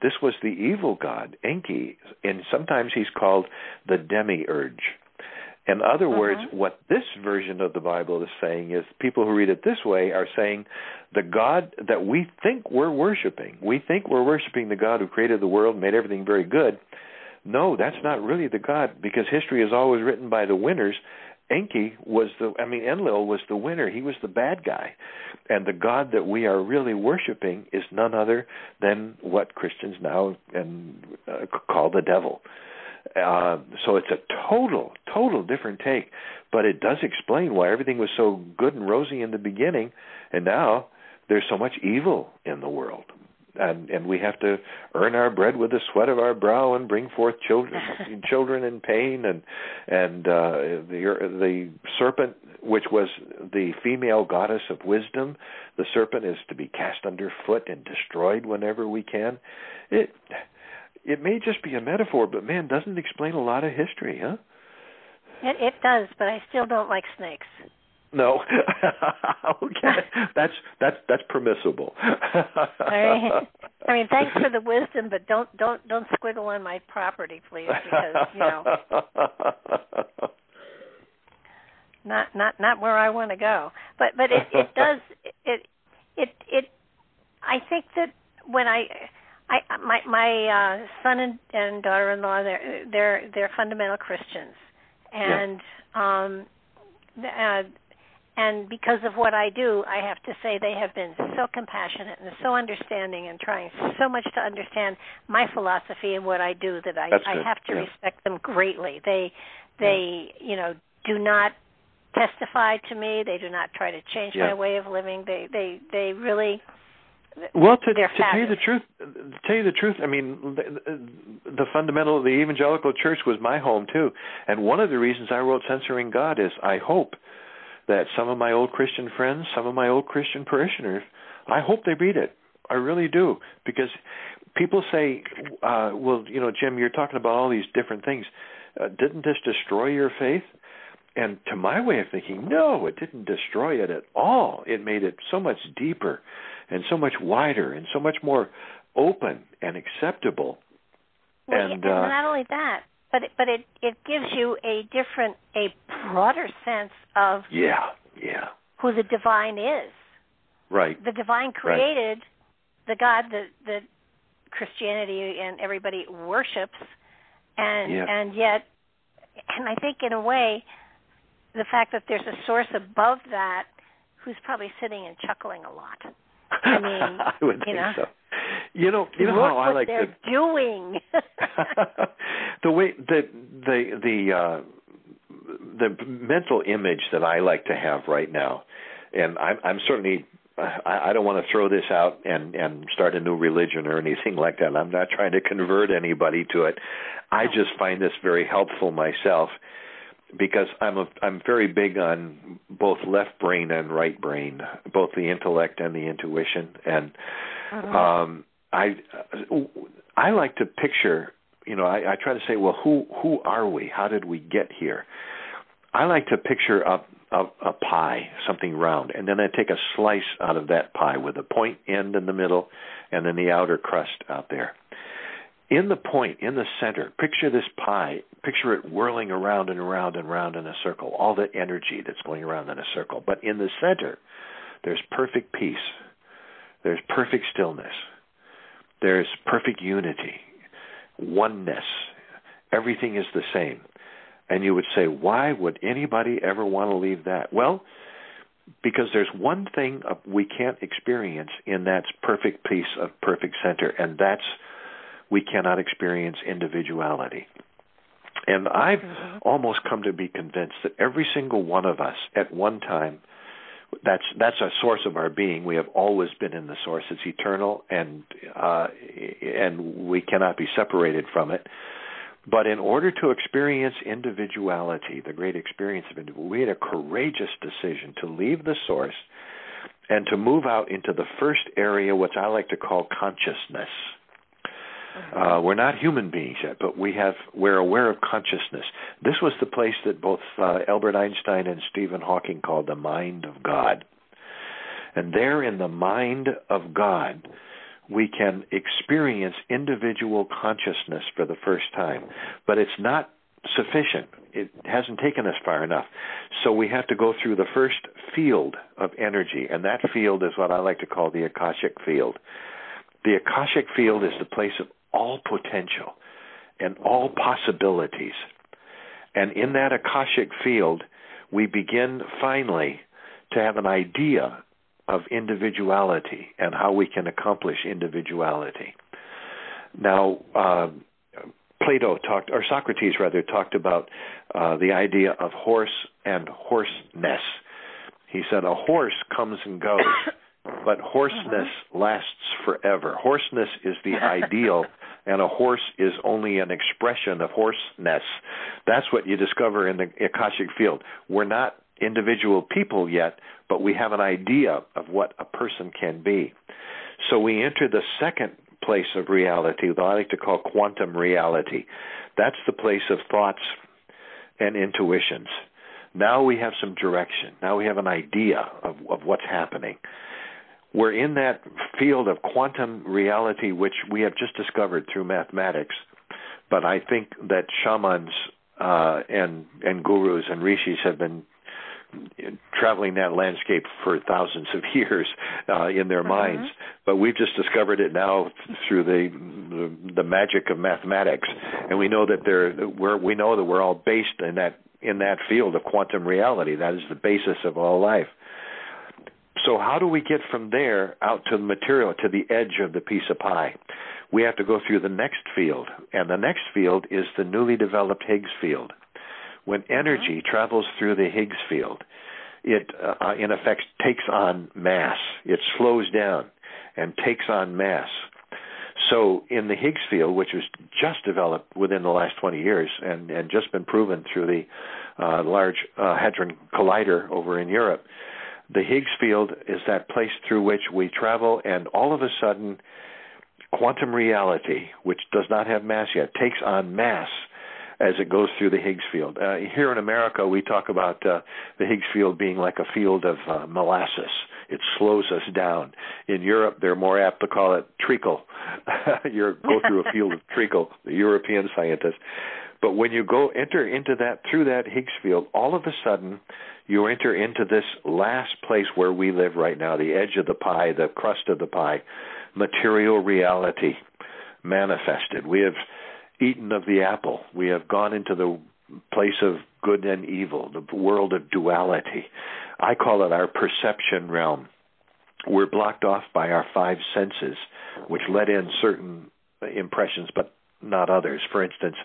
This was the evil God, Enki, and sometimes he's called the demiurge. In other uh-huh. words, what this version of the Bible is saying is people who read it this way are saying the God that we think we're worshiping, we think we're worshiping the God who created the world, made everything very good. No, that's not really the God because history is always written by the winners Enki was the I mean Enlil was the winner. He was the bad guy. And the God that we are really worshiping is none other than what Christians now and uh, call the devil. Uh, so it's a total, total different take, but it does explain why everything was so good and rosy in the beginning, and now there's so much evil in the world and and we have to earn our bread with the sweat of our brow and bring forth children [LAUGHS] children in pain. And and uh the the serpent which was the female goddess of wisdom the serpent is to be cast underfoot and destroyed whenever we can. It it may just be a metaphor but man doesn't explain a lot of history huh? It it does but i still don't like snakes no. [LAUGHS] okay. That's that's that's permissible. All right. I mean, thanks for the wisdom, but don't don't don't squiggle on my property, please, because you know, [LAUGHS] not not not where I want to go. But but it it does it it it. I think that when I I my my uh son and, and daughter-in-law they're they're they're fundamental Christians and yeah. um uh, and because of what I do, I have to say they have been so compassionate and so understanding and trying so much to understand my philosophy and what I do that I I have to yeah. respect them greatly. They they yeah. you know do not testify to me. They do not try to change yeah. my way of living. They they they really well, to, to tell you the truth, to tell you the truth, I mean, the, the fundamental of the evangelical church was my home too, and one of the reasons I wrote "Censoring God" is I hope that some of my old Christian friends, some of my old Christian parishioners, I hope they read it. I really do because people say, uh, "Well, you know, Jim, you're talking about all these different things. Uh, didn't this destroy your faith?" And to my way of thinking, no, it didn't destroy it at all. It made it so much deeper and so much wider and so much more open and acceptable. Well, and, and uh, not only that, but it, but it it gives you a different, a broader sense of yeah, yeah, who the divine is. Right. The divine created right. the God that that Christianity and everybody worships, and yeah. and yet, and I think in a way, the fact that there's a source above that who's probably sitting and chuckling a lot. I mean, [LAUGHS] I would you think know, so. You know, you know look how I like they're to doing. [LAUGHS] [LAUGHS] the way the the the uh the mental image that I like to have right now, and I'm, I'm certainly I, I don't want to throw this out and and start a new religion or anything like that. I'm not trying to convert anybody to it. I just find this very helpful myself because I'm a I'm very big on both left brain and right brain, both the intellect and the intuition, and uh-huh. um, I I like to picture. You know, I, I try to say, well, who who are we? How did we get here? I like to picture a, a a pie, something round, and then I take a slice out of that pie with a point end in the middle, and then the outer crust out there in the point, in the center, picture this pie, picture it whirling around and around and around in a circle, all the energy that's going around in a circle. But in the center, there's perfect peace, there's perfect stillness, there's perfect unity, oneness. Everything is the same. And you would say, why would anybody ever want to leave that? Well, because there's one thing we can't experience in that perfect peace of perfect center, and that's we cannot experience individuality. And I've mm-hmm. almost come to be convinced that every single one of us at one time that's that's a source of our being. We have always been in the source. It's eternal and uh and we cannot be separated from it. But in order to experience individuality, the great experience of individuality, we had a courageous decision to leave the source and to move out into the first area, which I like to call consciousness. Uh, we're not human beings yet, but we have we're aware of consciousness. This was the place that both uh, Albert Einstein and Stephen Hawking called the mind of God. And there in the mind of God, we can experience individual consciousness for the first time. But it's not sufficient. It hasn't taken us far enough. So we have to go through the first field of energy, and that field is what I like to call the Akashic field. The Akashic field is the place of all potential and all possibilities. And in that Akashic field, we begin finally to have an idea of individuality and how we can accomplish individuality. Now, uh, Plato talked, or Socrates rather, talked about uh, the idea of horse and horseness. He said a horse comes and goes, but horseness uh-huh. lasts forever. Horseness is the [LAUGHS] ideal, and a horse is only an expression of horseness. That's what you discover in the Akashic field. We're not individual people yet, but we have an idea of what a person can be. So we enter the second place of reality, what I like to call quantum reality. That's the place of thoughts and intuitions. Now we have some direction. Now we have an idea of, of what's happening we're in that field of quantum reality, which we have just discovered through mathematics. But I think that shamans uh, and and gurus and rishis have been traveling that landscape for thousands of years uh, in their mm-hmm. minds. But we've just discovered it now through the, the the magic of mathematics, and we know that they're we're, we know that we're all based in that in that field of quantum reality. That is the basis of all life. So how do we get from there out to the material, to the edge of the piece of pie? We have to go through the next field, and the next field is the newly developed Higgs field. When mm-hmm. energy travels through the Higgs field, it uh, in effect takes on mass. It slows down and takes on mass. So in the Higgs field, which was just developed within the last 20 years and, and just been proven through the uh, Large uh, Hadron Collider over in Europe, the Higgs field is that place through which we travel, and all of a sudden, quantum reality, which does not have mass yet, takes on mass as it goes through the Higgs field. Uh, here in America, we talk about uh, the Higgs field being like a field of uh, molasses. It slows us down. In Europe, they're more apt to call it treacle. [LAUGHS] you go through a field of treacle, the European scientists. But when you go enter into that through that Higgs field, all of a sudden you enter into this last place where we live right now, the edge of the pie, the crust of the pie, material reality manifested. We have eaten of the apple. We have gone into the place of good and evil, the world of duality. I call it our perception realm. We're blocked off by our five senses, which let in certain impressions, but not others. For instance,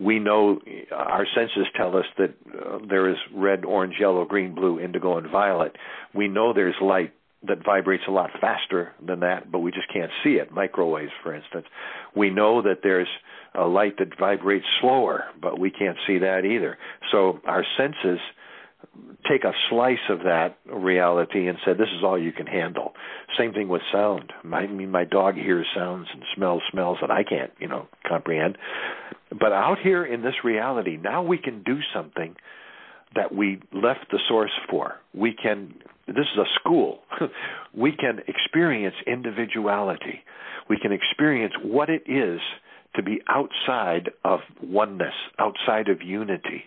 we know our senses tell us that uh, there is red, orange, yellow, green, blue, indigo, and violet. We know there's light that vibrates a lot faster than that, but we just can't see it. Microwaves, for instance. We know that there's a light that vibrates slower, but we can't see that either. So our senses take a slice of that reality and say this is all you can handle. Same thing with sound. I mean, my dog hears sounds and smells smells that I can't, you know, comprehend. But out here in this reality, now we can do something that we left the source for. We can. This is a school. [LAUGHS] we can experience individuality. We can experience what it is to be outside of oneness, outside of unity.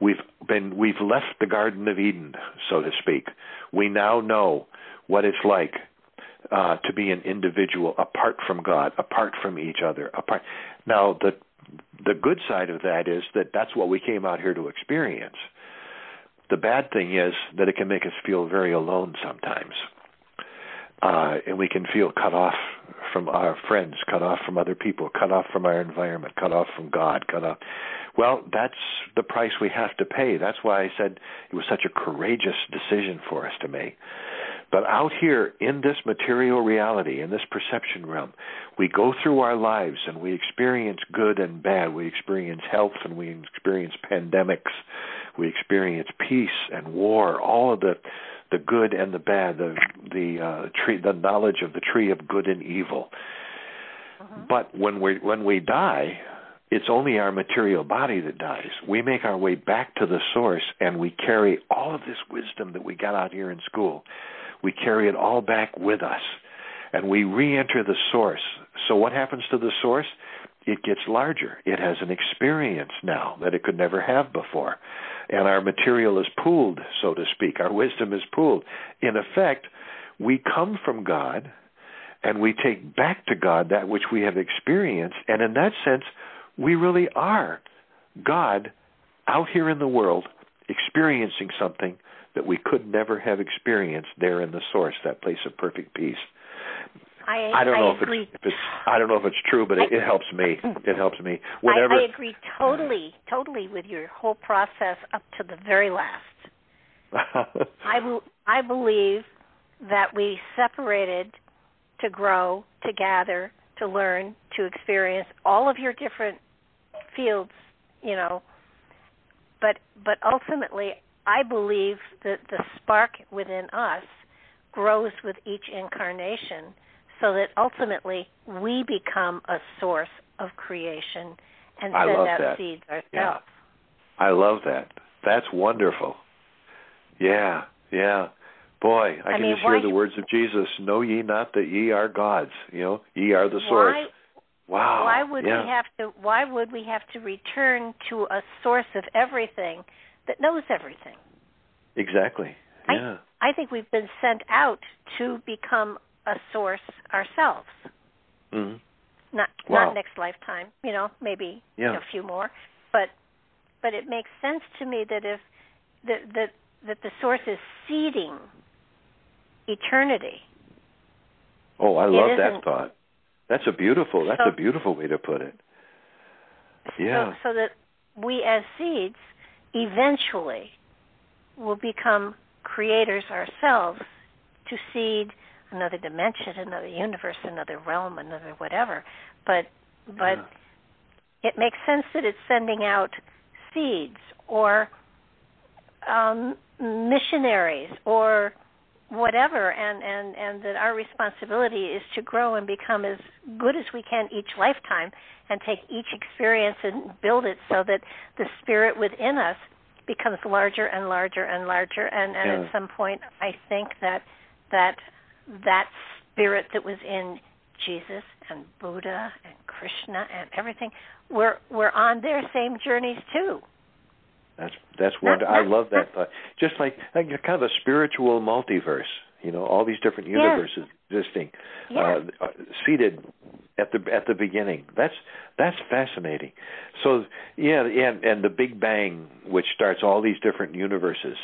We've been we've left the Garden of Eden, so to speak. We now know what it's like uh, to be an individual apart from God, apart from each other. Apart. Now the the good side of that is that that's what we came out here to experience. The bad thing is that it can make us feel very alone sometimes uh, and we can feel cut off from our friends, cut off from other people, cut off from our environment, cut off from God, cut off. Well, that's the price we have to pay. That's why I said it was such a courageous decision for us to make. But out here in this material reality, in this perception realm, we go through our lives and we experience good and bad. We experience health and we experience pandemics. We experience peace and war, all of the the good and the bad, the the uh, tree, the knowledge of the tree of good and evil. Uh-huh. But when we when we die, it's only our material body that dies. We make our way back to the source, and we carry all of this wisdom that we got out here in school. We carry it all back with us, and we re-enter the source. So what happens to the source? It gets larger. It has an experience now that it could never have before and our material is pooled, so to speak. Our wisdom is pooled. In effect, we come from God and we take back to God that which we have experienced, and in that sense, we really are God out here in the world experiencing something that we could never have experienced there in the source, that place of perfect peace. I, I don't I know agree. if it's, if it's I don't know if it's true, but it, it helps me. It helps me. Whatever. [LAUGHS] I, I agree totally, totally with your whole process up to the very last. [LAUGHS] I be, I believe that we separated to grow, to gather, to learn, to experience all of your different fields, you know. But but ultimately, I believe that the spark within us grows with each incarnation so that ultimately we become a source of creation and I send out that. seeds ourselves. Yeah. I love that. That's wonderful. Yeah, yeah. Boy, I, I can mean, just hear the words of Jesus. Know ye not that ye are gods. You know, ye are the source. Why, wow. Why would yeah. we have to? Why would we have to return to a source of everything that knows everything? Exactly. Yeah. I, I think we've been sent out to become a source ourselves. Mm-hmm. Not Wow. not next lifetime, you know, maybe Yeah. a few more, but but it makes sense to me that if that that that the source is seeding eternity. Oh, I love that thought. That's a beautiful. That's So- a beautiful way to put it. Yeah. So, so that we as seeds eventually will become creators ourselves to seed another dimension, another universe, another realm, another whatever. But but Yeah. it makes sense that it's sending out seeds or um, missionaries or whatever and, and, and that our responsibility is to grow and become as good as we can each lifetime and take each experience and build it so that the spirit within us becomes larger and larger and larger and, and Yeah. at some point I think that that that spirit that was in Jesus and Buddha and Krishna and everything we're we're on their same journeys too. That's that's wonderful. I love that thought. Just like like kind of a spiritual multiverse. You know, all these different Yes. universes existing, Yes. uh, uh, seeded at the at the beginning. That's that's fascinating. So yeah, and and the Big Bang, which starts all these different universes,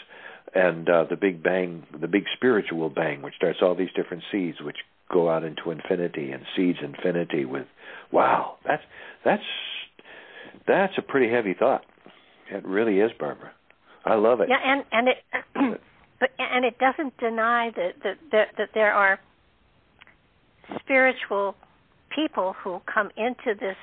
and uh, the Big Bang, the big spiritual bang, which starts all these different seeds, which go out into infinity and seeds infinity. With wow, that's that's that's a pretty heavy thought. It really is, Barbara. I love it. Yeah, and and it [CLEARS THROAT] but and it doesn't deny that that that, that there are spiritual people who come into this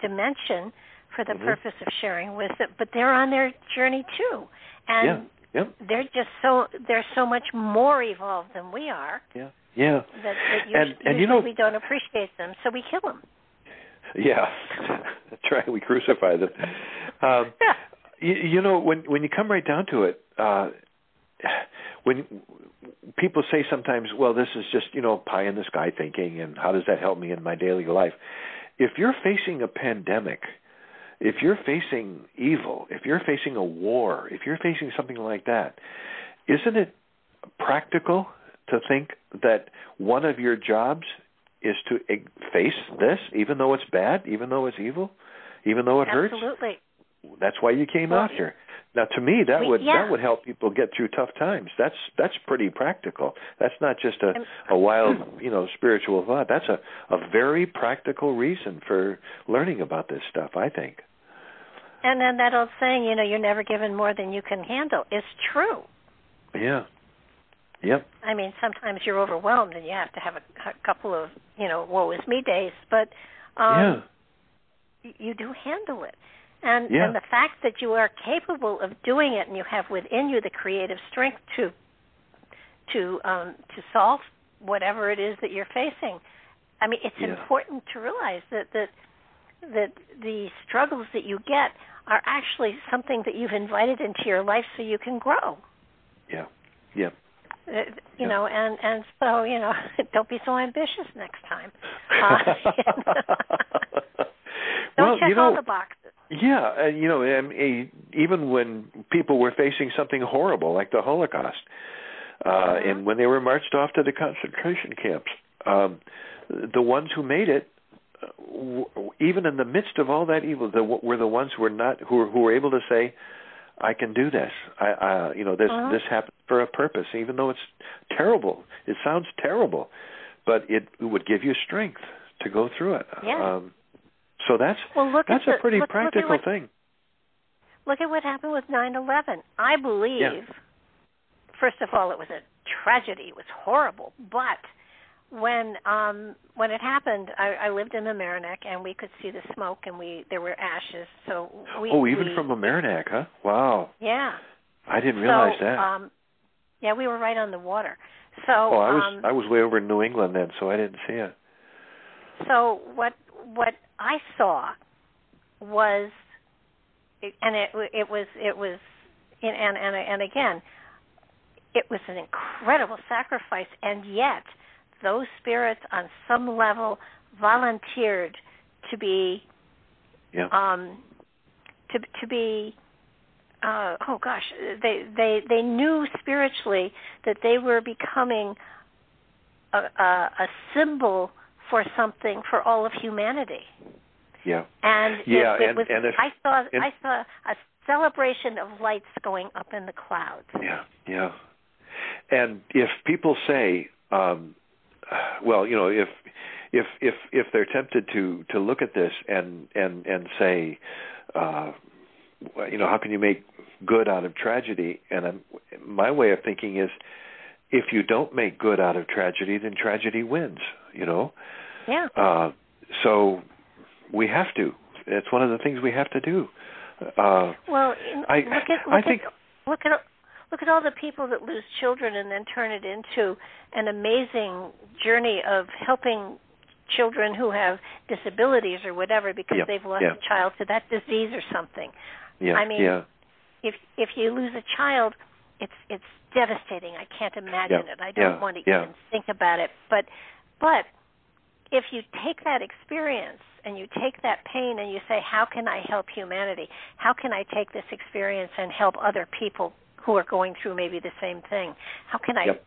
dimension for the Mhm. purpose of sharing wisdom, but they're on their journey too. And Yeah. They're just so they're so much more evolved than we are Yeah. Yeah. that, that usually, And- and you know- we don't appreciate them, so we kill them. [LAUGHS] Yeah. [LAUGHS] That's right. We crucify them. [LAUGHS] Um. You, you know, when when you come right down to it, uh, when people say sometimes, "Well, this is just you know pie in the sky thinking," and how does that help me in my daily life? If you're facing a pandemic, if you're facing evil, if you're facing a war, if you're facing something like that, isn't it practical to think that one of your jobs is to face this, even though it's bad, even though it's evil, even though it hurts? Absolutely. That's why you came Well, out here. Now, to me, that we- would yeah. that would help people get through tough times. That's that's pretty practical. That's not just a a wild, [CLEARS THROAT] you know, spiritual thought. That's a a very practical reason for learning about this stuff. I think. And then that old saying, you know, you're never given more than you can handle, is true. Yeah. Yep. I mean, sometimes you're overwhelmed and you have to have a, a couple of, you know, woe is me days, but um y- you do handle it. And Yeah. and the fact that you are capable of doing it and you have within you the creative strength to to um to solve whatever it is that you're facing. I mean, it's Yeah. important to realize that that that the struggles that you get are actually something that you've invited into your life so you can grow. Yeah. Yeah. Uh, you Yeah. know and and so you know [LAUGHS] don't be so ambitious next time [LAUGHS] uh, [LAUGHS] don't well, check you know, all the boxes Yeah, and you know, and uh, even when people were facing something horrible like the Holocaust, uh, Mhm. and when they were marched off to the concentration camps, um, the ones who made it, w- even in the midst of all that evil, the, were the ones who were not who were, who were able to say, "I can do this. I, uh, you know, this Uh-huh. this happened for a purpose, even though it's terrible. It sounds terrible, but it, it would give you strength to go through it. Yeah. Um, so that's well look that's at a the, pretty look, practical look what, thing. look at what happened with nine eleven i believe first of all it was a tragedy it was horrible but when um when it happened i i lived in Mamaroneck and we could see the smoke and we there were ashes so we oh, even we, from Amernac, huh? Wow, yeah I didn't realize so, that. um yeah we were right on the water so oh, I was um I was way over in New England then, so I didn't see it. so what what I saw was and it it was it was and and and, again it was an incredible sacrifice and yet those spirits on some level volunteered to be Yeah. um to to be uh, oh gosh, they they they knew spiritually that they were becoming a, a, a symbol for something for all of humanity. Yeah. And yeah, it, it and, was, and if, I saw and, I saw a celebration of lights going up in the clouds. Yeah, yeah. And if people say, um, well, you know, if if if if they're tempted to to look at this and and and say, uh, you know, how can you make good out of tragedy? And I'm, my way of thinking is, if you don't make good out of tragedy, then tragedy wins. You know. Yeah. Uh, so we have to. It's one of the things we have to do. Uh, well, I, look at look I think, at look at look at all the people that lose children and then turn it into an amazing journey of helping children who have disabilities or whatever because yeah, they've lost yeah. a child to that disease or something. Yeah, I mean, yeah. if if you lose a child, it's it's devastating. I can't imagine yeah, it. I don't yeah, want to yeah. even think about it. But but if you take that experience and you take that pain and you say, how can I help humanity? How can I take this experience and help other people who are going through maybe the same thing? How can I yep.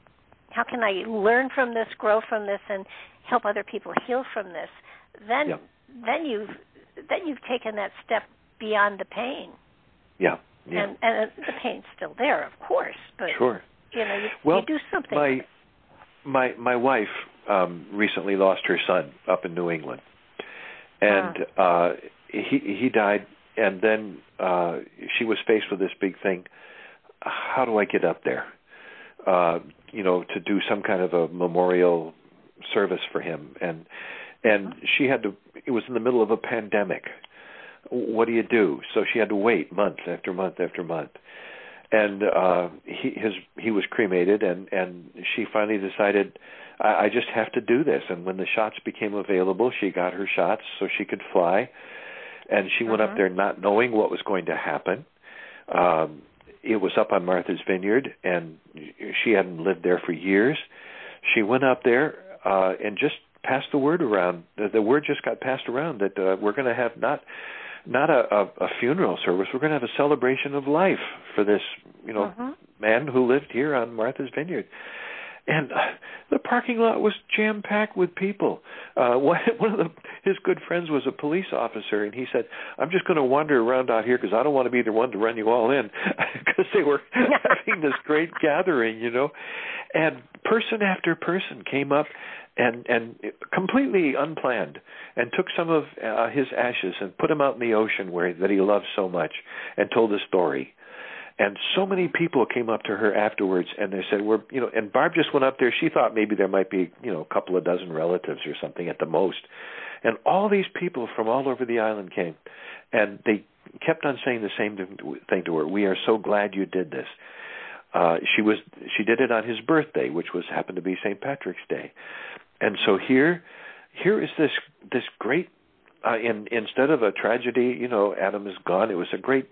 how can I learn from this, grow from this, and help other people heal from this? Then yep. then you've then you've taken that step beyond the pain. Yeah. Yeah. And and the pain's still there, of course, but sure. you know you, well, you do something. My my my wife um recently lost her son up in New England. And uh he he died and then uh she was faced with this big thing. How do I get up there? Uh you know, to do some kind of a memorial service for him and and she had to it was in the middle of a pandemic what do you do? So she had to wait month after month after month and uh he his he was cremated and and she finally decided I, I just have to do this. And when the shots became available she got her shots so she could fly. And she uh-huh. went up there not knowing what was going to happen. Um it was up on Martha's Vineyard and she hadn't lived there for years. She went up there uh and just passed the word around. The, the word just got passed around that uh, we're going to have not not a, a, a funeral service. We're going to have a celebration of life for this, you know, uh-huh. man who lived here on Martha's Vineyard. And uh, the parking lot was jam packed with people. Uh, [LAUGHS] one, one of the, his good friends was a police officer, and he said, "I'm just going to wander around out here because I don't want to be the one to run you all in," [LAUGHS] because they were [LAUGHS] having this great gathering, you know. And person after person came up and and completely unplanned and took some of uh, his ashes and put them out in the ocean where that he loved so much and told a story. And so many people came up to her afterwards and they said we're you know and barb just went up there. She thought maybe there might be you know a couple of dozen relatives or something at the most. And all these people from all over the island came and they kept on saying the same thing to her. We are so glad you did this. Uh she was she did it on his birthday which was happened to be St. Patrick's Day and so here here is this this great uh, in instead of a tragedy you know adam is gone it was a great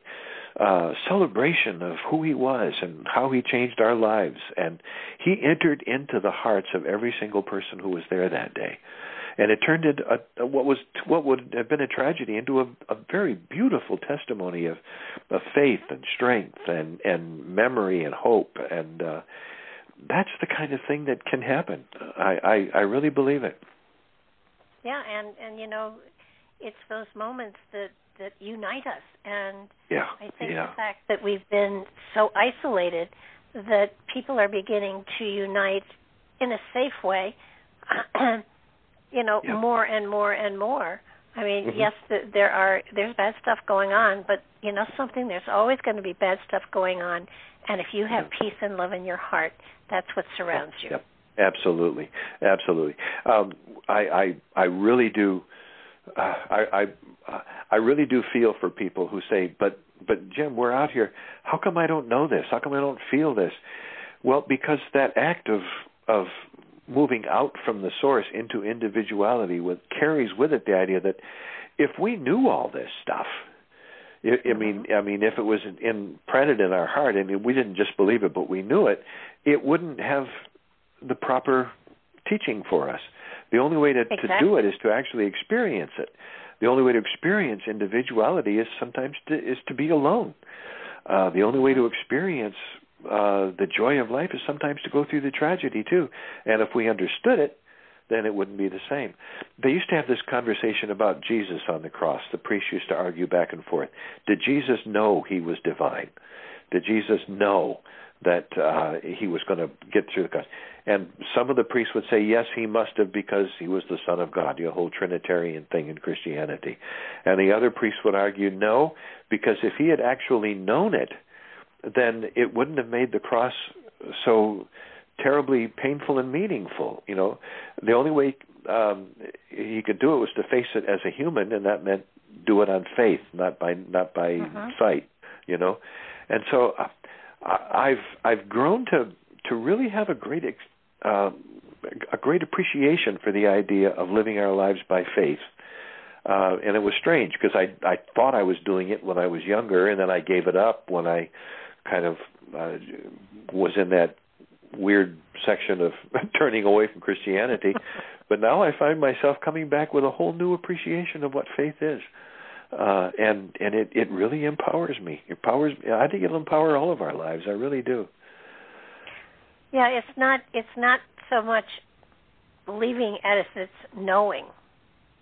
uh celebration of who he was and how he changed our lives. And he entered into the hearts of every single person who was there that day. And it turned into a, what was what would have been a tragedy into a, a very beautiful testimony of of faith and strength and and memory and hope. And uh that's the kind of thing that can happen. I, I, I really believe it. Yeah, and and you know, it's those moments that that unite us, and yeah, I think yeah. the fact that we've been so isolated that people are beginning to unite in a safe way. [CLEARS THROAT] you know, yeah. more and more and more. I mean, mm-hmm. yes, the, there are there's bad stuff going on, but you know something. There's always going to be bad stuff going on, and if you have peace and love in your heart, that's what surrounds you. Yep. Absolutely, absolutely. Um, I, I I really do. Uh, I I I really do feel for people who say, "But but Jim, we're out here. How come I don't know this? How come I don't feel this?" Well, because that act of of moving out from the source into individuality with carries with it the idea that if we knew all this stuff, I, I mean, I mean, if it was imprinted in our heart, I mean, we didn't just believe it, but we knew it, it wouldn't have the proper teaching for us. The only way to, exactly. to do it is to actually experience it. The only way to experience individuality is sometimes to, is to be alone. uh, the only way to experience uh, the joy of life is sometimes to go through the tragedy too. And if we understood it, then it wouldn't be the same. They used to have this conversation about Jesus on the cross. The priests used to argue back and forth. Did Jesus know he was divine? Did Jesus know that uh, he was going to get through the cross? And some of the priests would say, yes, he must have because he was the Son of God, the whole Trinitarian thing in Christianity. And the other priests would argue, no, because if he had actually known it, then it wouldn't have made the cross so terribly painful and meaningful. You know, the only way um, he could do it was to face it as a human, and that meant do it on faith, not by not by uh-huh. sight. You know, and so uh, I've I've grown to to really have a great ex, uh, a great appreciation for the idea of living our lives by faith. Uh, and it was strange because I I thought I was doing it when I was younger, and then I gave it up when I kind of uh, was in that weird section of [LAUGHS] turning away from Christianity. [LAUGHS] but now I find myself coming back with a whole new appreciation of what faith is. Uh, and and it it really empowers me. It empowers. I think it'll empower all of our lives. I really do. Yeah, it's not it's not so much believing as it's knowing.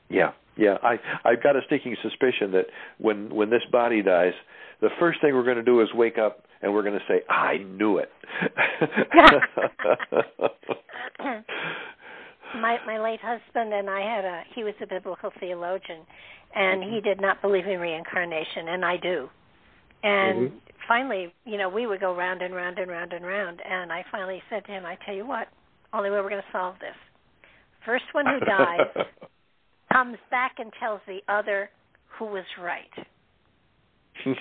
Yeah, yeah. I I've got a stinking suspicion that when when this body dies, the first thing we're going to do is wake up and we're going to say, "I knew it." [LAUGHS] my my late husband and I had a he was a biblical theologian, and he did not believe in reincarnation, and I do. And mm-hmm. finally, you know, we would go round and round and round and round, and I finally said to him, "I tell you what, only way we're going to solve this: first one who dies [LAUGHS] comes back and tells the other who was right." [LAUGHS]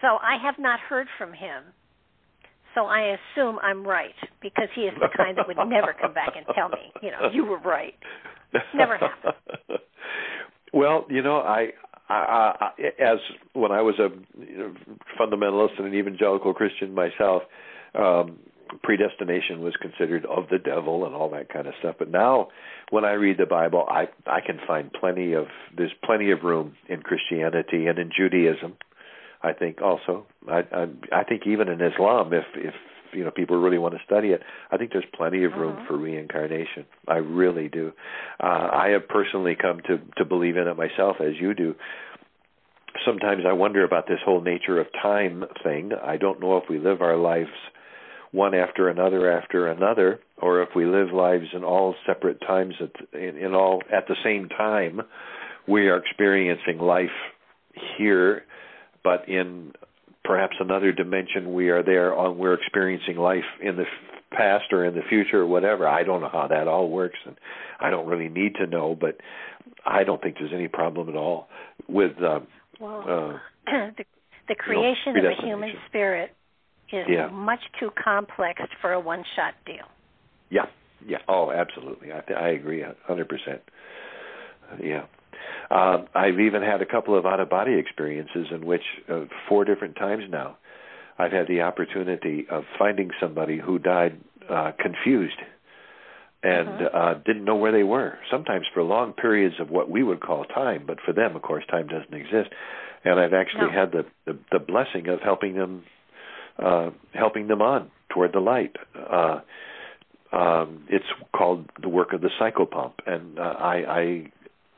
so I have not heard from him. So I assume I'm right because he is the kind that would never come back and tell me, you know, you were right. Never happened. [LAUGHS] Well, you know, I, I, I as when I was a fundamentalist and an evangelical Christian myself, um, predestination was considered of the devil and all that kind of stuff. But now, when I read the Bible, I I can find plenty of there's plenty of room in Christianity and in Judaism. I think also I I, I think even in Islam, if if you know people really want to study it, I think there's plenty of room uh-huh. for reincarnation. I really do. Uh, I have personally come to to believe in it myself, as you do sometimes I wonder about this whole nature of time thing. I don't know if we live our lives one after another after another, or if we live lives in all separate times at in, in all at the same time, we are experiencing life here, but in perhaps another dimension we are there on we're experiencing life in the past or in the future or whatever. I don't know how that all works and I don't really need to know, but I don't think there's any problem at all with uh, well, uh, [CLEARS THROAT] the, the creation you know, of a human spirit is yeah. much too complex for a one-shot deal. Yeah, yeah. Oh, absolutely. I I agree hundred percent. Yeah. Uh, I've even had a couple of out-of-body experiences in which, uh, four different times now, I've had the opportunity of finding somebody who died uh, confused and uh-huh. uh, didn't know where they were. Sometimes for long periods of what we would call time, but for them, of course, time doesn't exist. And I've actually no. had the, the the blessing of helping them uh, helping them on toward the light. Uh, um, it's called the work of the psychopomp, and uh, I,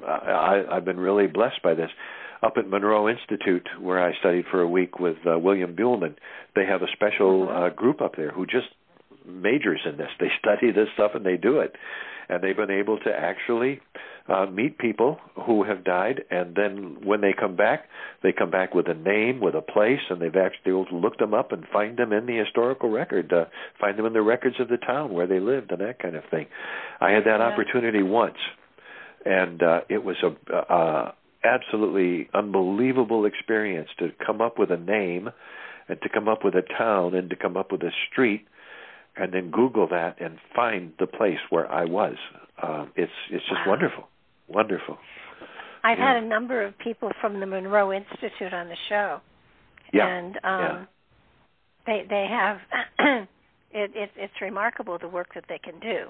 I, I, I've been really blessed by this. Up at Monroe Institute, where I studied for a week with uh, William Buhlman, they have a special uh-huh. uh, group up there who just majors in this. They study this stuff and they do it, and they've been able to actually uh, meet people who have died, and then when they come back, they come back with a name, with a place, and they've actually able to look them up and find them in the historical record, uh, find them in the records of the town where they lived, and that kind of thing. I had that yeah. opportunity once, and uh, it was a uh, absolutely unbelievable experience to come up with a name, and to come up with a town, and to come up with a street and then Google that and find the place where I was. Uh, it's it's just wow. wonderful, wonderful. I've yeah. had a number of people from the Monroe Institute on the show, yeah. and um, yeah. they they have [CLEARS THROAT] it, it it's remarkable the work that they can do.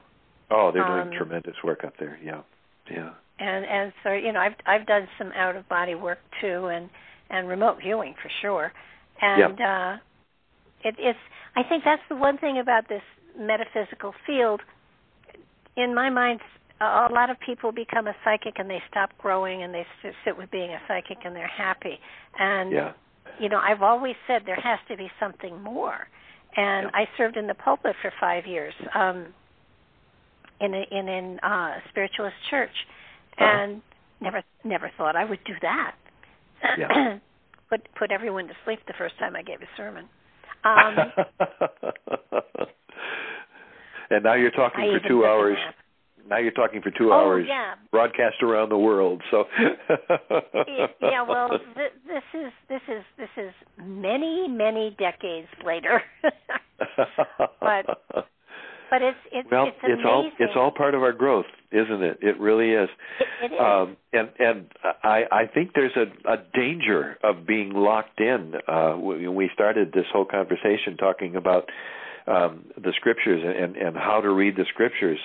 Oh, they're doing um, tremendous work up there. Yeah, yeah. And and so you know I've I've done some out of body work too, and and remote viewing for sure and uh, it, it's. I think that's the one thing about this metaphysical field. In my mind, a lot of people become a psychic and they stop growing and they sit with being a psychic and they're happy. And yeah. you know, I've always said there has to be something more. And yeah. I served in the pulpit for five years um, in a, in an uh, spiritualist church, uh-huh. and never never thought I would do that. Yeah. [CLEARS THROAT] put put everyone to sleep the first time I gave a sermon. Um, [LAUGHS] and now you're talking I for two hours. Now you're talking for two oh, hours. Yeah. Broadcast around the world. So. yeah. Well, th- this is this is this is many many decades later. [LAUGHS] but but it's it's well, it's, amazing. it's all it's all part of our growth, isn't it? It really is. It, it is. Um, and and I I think there's a a danger of being locked in. Uh, when we started this whole conversation talking about um, the scriptures and and how to read the scriptures.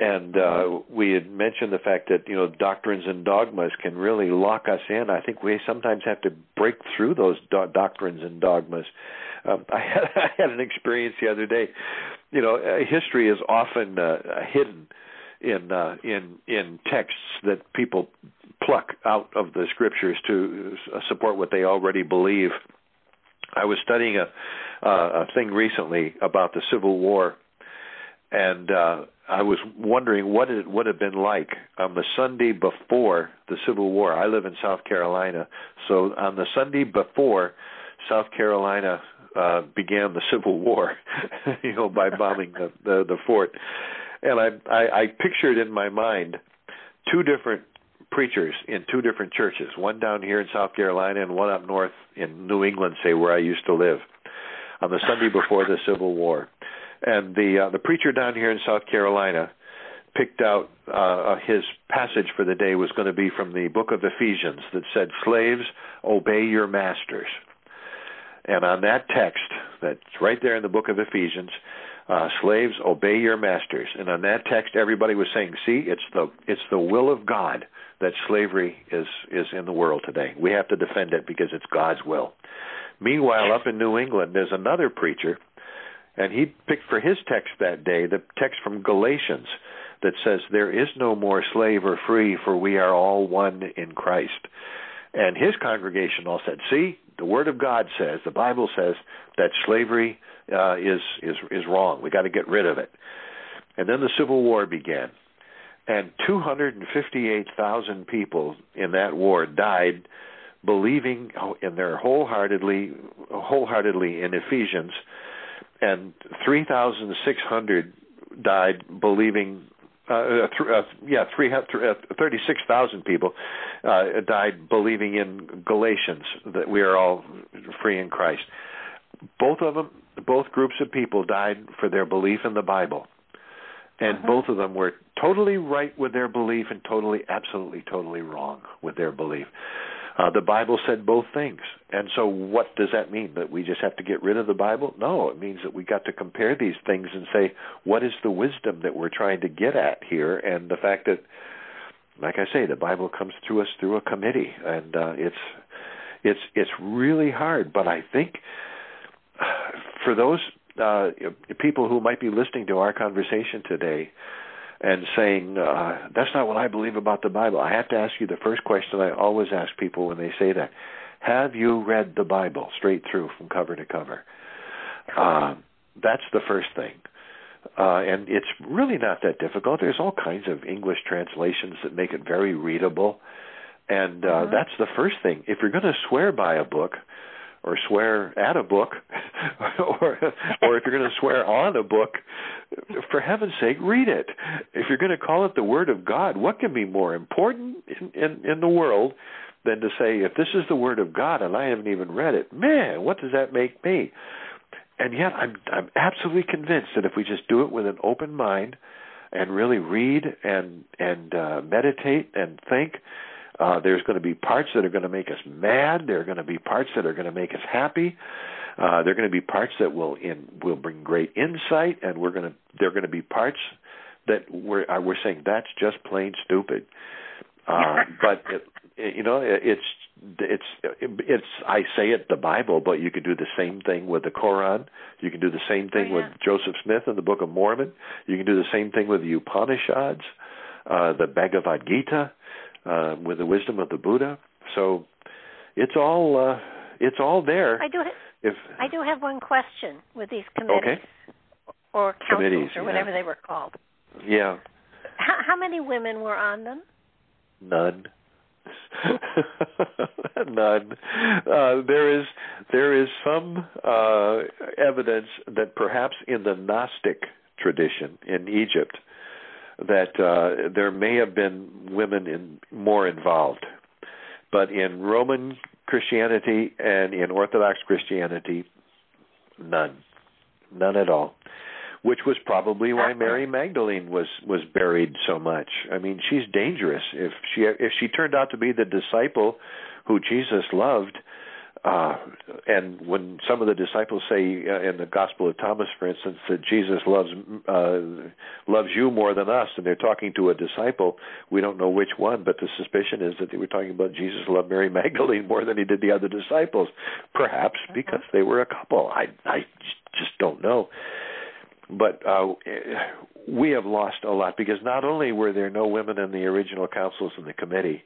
And uh, we had mentioned the fact that you know doctrines and dogmas can really lock us in. I think we sometimes have to break through those do- doctrines and dogmas. Um, [LAUGHS] I, had, I had an experience the other day. You know, uh, history is often uh, hidden in uh, in in texts that people pluck out of the scriptures to support what they already believe. I was studying a uh, a thing recently about the Civil War, and uh, I was wondering what it would have been like on the Sunday before the Civil War. I live in South Carolina, so on the Sunday before South Carolina uh, began the Civil War, [LAUGHS] you know, by bombing the, the the fort, and I, I I pictured in my mind two different preachers in two different churches, one down here in South Carolina and one up north in New England, say where I used to live, on the Sunday before the Civil War and the uh, the preacher down here in South Carolina picked out uh, his passage for the day was going to be from the book of Ephesians that said, "Slaves, obey your masters." And on that text, that's right there in the book of Ephesians, uh, slaves, obey your masters. And on that text, everybody was saying, "See, it's the it's the will of God that slavery is is in the world today. We have to defend it because it's God's will." Meanwhile, up in New England, there's another preacher and he picked for his text that day the text from Galatians that says, There is no more slave or free, for we are all one in Christ. And his congregation all said, See, the Word of God says, the Bible says that slavery uh, is, is, is wrong. we got to get rid of it. And then the Civil War began. And 258,000 people in that war died believing in their wholeheartedly, wholeheartedly in Ephesians and 3,600 died believing. Uh, uh, th- uh, yeah, three, uh, 36,000 people uh, died believing in Galatians that we are all free in Christ. Both of them, both groups of people died for their belief in the Bible, and uh-huh. both of them were totally right with their belief and totally, absolutely, totally wrong with their belief. Uh, the Bible said both things. And so, what does that mean? That we just have to get rid of the Bible? No, it means that we got to compare these things and say, what is the wisdom that we're trying to get at here? And the fact that, like I say, the Bible comes to us through a committee, and uh, it's it's it's really hard. But I think for those uh, people who might be listening to our conversation today, and saying uh, that's not what I believe about the Bible. I have to ask you the first question I always ask people when they say that: Have you read the Bible straight through from cover to cover? Uh, that's the first thing. Uh, and it's really not that difficult. There's all kinds of English translations that make it very readable. And uh, mm-hmm. that's the first thing. If you're going to swear by a book, or swear at a book [LAUGHS] or or if you're going to swear on a book for heaven's sake read it. If you're going to call it the word of god what can be more important in in, in the world than to say if this is the word of god and i haven't even read it man what does that make me? And yet i'm i'm absolutely convinced that if we just do it with an open mind and really read and and uh meditate and think uh, there's going to be parts that are going to make us mad. There are going to be parts that are going to make us happy. Uh, there are going to be parts that will in will bring great insight, and we're going to there are going to be parts that we're uh, we're saying that's just plain stupid. Uh, [LAUGHS] but it, it, you know, it, it's it's it's I say it the Bible, but you can do the same thing with the Quran. You can do the same thing oh, yeah. with Joseph Smith and the Book of Mormon. You can do the same thing with the Upanishads, uh, the Bhagavad Gita, uh, with the wisdom of the Buddha. So it's all uh, it's all there. I do. Ha- if I do have one question with these committees okay. or councils committees, or yeah. whatever they were called. Yeah. How, how many women were on them? None. [LAUGHS] None. Uh, there is there is some uh, evidence that perhaps in the Gnostic tradition in Egypt that uh, there may have been women in, more involved, but in Roman Christianity and in Orthodox Christianity, none, none at all which was probably why Mary Magdalene was was buried so much. I mean, she's dangerous. If she if she turned out to be the disciple who Jesus loved, uh, and when some of the disciples say uh, in the Gospel of Thomas, for instance, that Jesus loves uh, loves you more than us, and they're talking to a disciple, we don't know which one, but the suspicion is that they were talking about Jesus loved Mary Magdalene more than he did the other disciples, perhaps because they were a couple. I I just don't know but uh, we have lost a lot because not only were there no women in the original councils and the committee,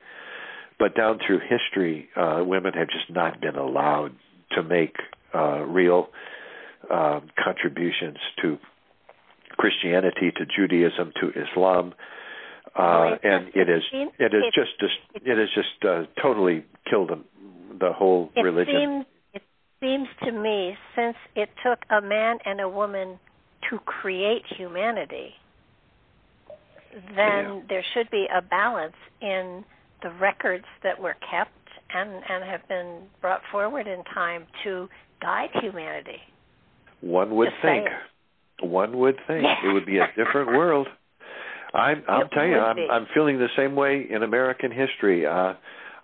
but down through history, uh, women have just not been allowed to make uh, real uh, contributions to Christianity, to Judaism, to Islam, uh, and it is it is just, just it just uh, totally killed the, the whole it religion. Seems, it seems to me, since it took a man and a woman to create humanity, then yeah. there should be a balance in the records that were kept and, and have been brought forward in time to guide humanity. One would Just think. saying. One would think it would be a different world. I'm, I'll tell you, I'm. I'm feeling the same way in American history. Uh,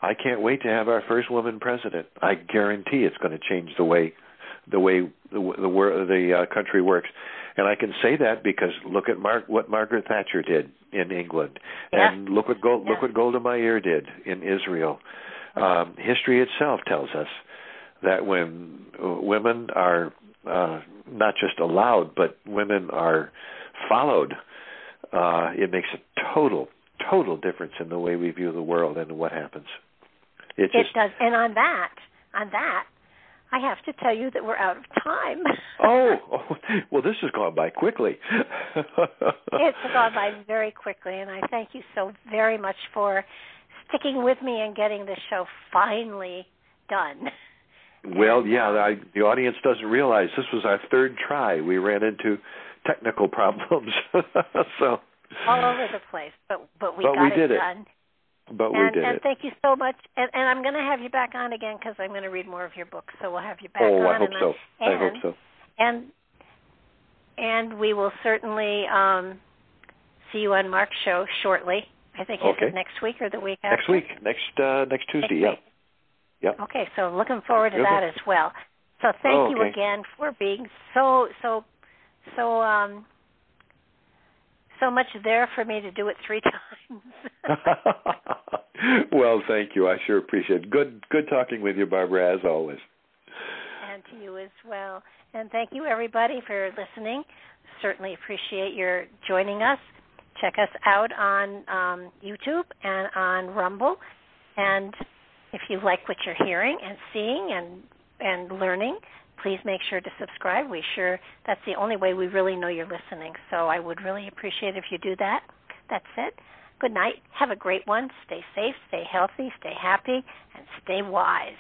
I can't wait to have our first woman president. I guarantee it's going to change the way, the way the the, wor- the uh, country works. And I can say that because look at what Margaret Thatcher did in England, Yeah. and look what Gold- look what Golda Meir did in Israel. Um, history itself tells us that when uh, women are uh, not just allowed, but women are followed, uh, it makes a total, total difference in the way we view the world and what happens. It It does. And on that, on that, I have to tell you that we're out of time. oh, oh, well, this has gone by quickly. [LAUGHS] it's gone by very quickly, and I thank you so very much for sticking with me and getting this show finally done. Well, yeah, I, the audience doesn't realize this was our third try. We ran into technical problems, [LAUGHS] so all over the place, but but we But got we it did it. done. But we and did and it. thank you so much. And, and I'm going to have you back on again because I'm going to read more of your books. So we'll have you back oh, on. I hope so. I and, hope so. And and we will certainly um, see you on Mark's show shortly. I think Okay. next week or the week after? Next week, next uh, next Tuesday. Next Yeah. Yep. Okay, so looking forward to Okay. that as well. So thank Oh, you again for being so so so um so much there for me to do it three [LAUGHS] times. [LAUGHS] well, thank you. I sure appreciate it. Good good talking with you, Barbara, as always. and to you as well. And thank you everybody for listening. Certainly appreciate your joining us. Check us out on um, YouTube and on Rumble. And if you like what you're hearing and seeing and and learning, please make sure to subscribe. We sure that's the only way we really know you're listening. So I would really appreciate if you do that. That's it. Good night. Have a great one. Stay safe, stay healthy, stay happy, and stay wise.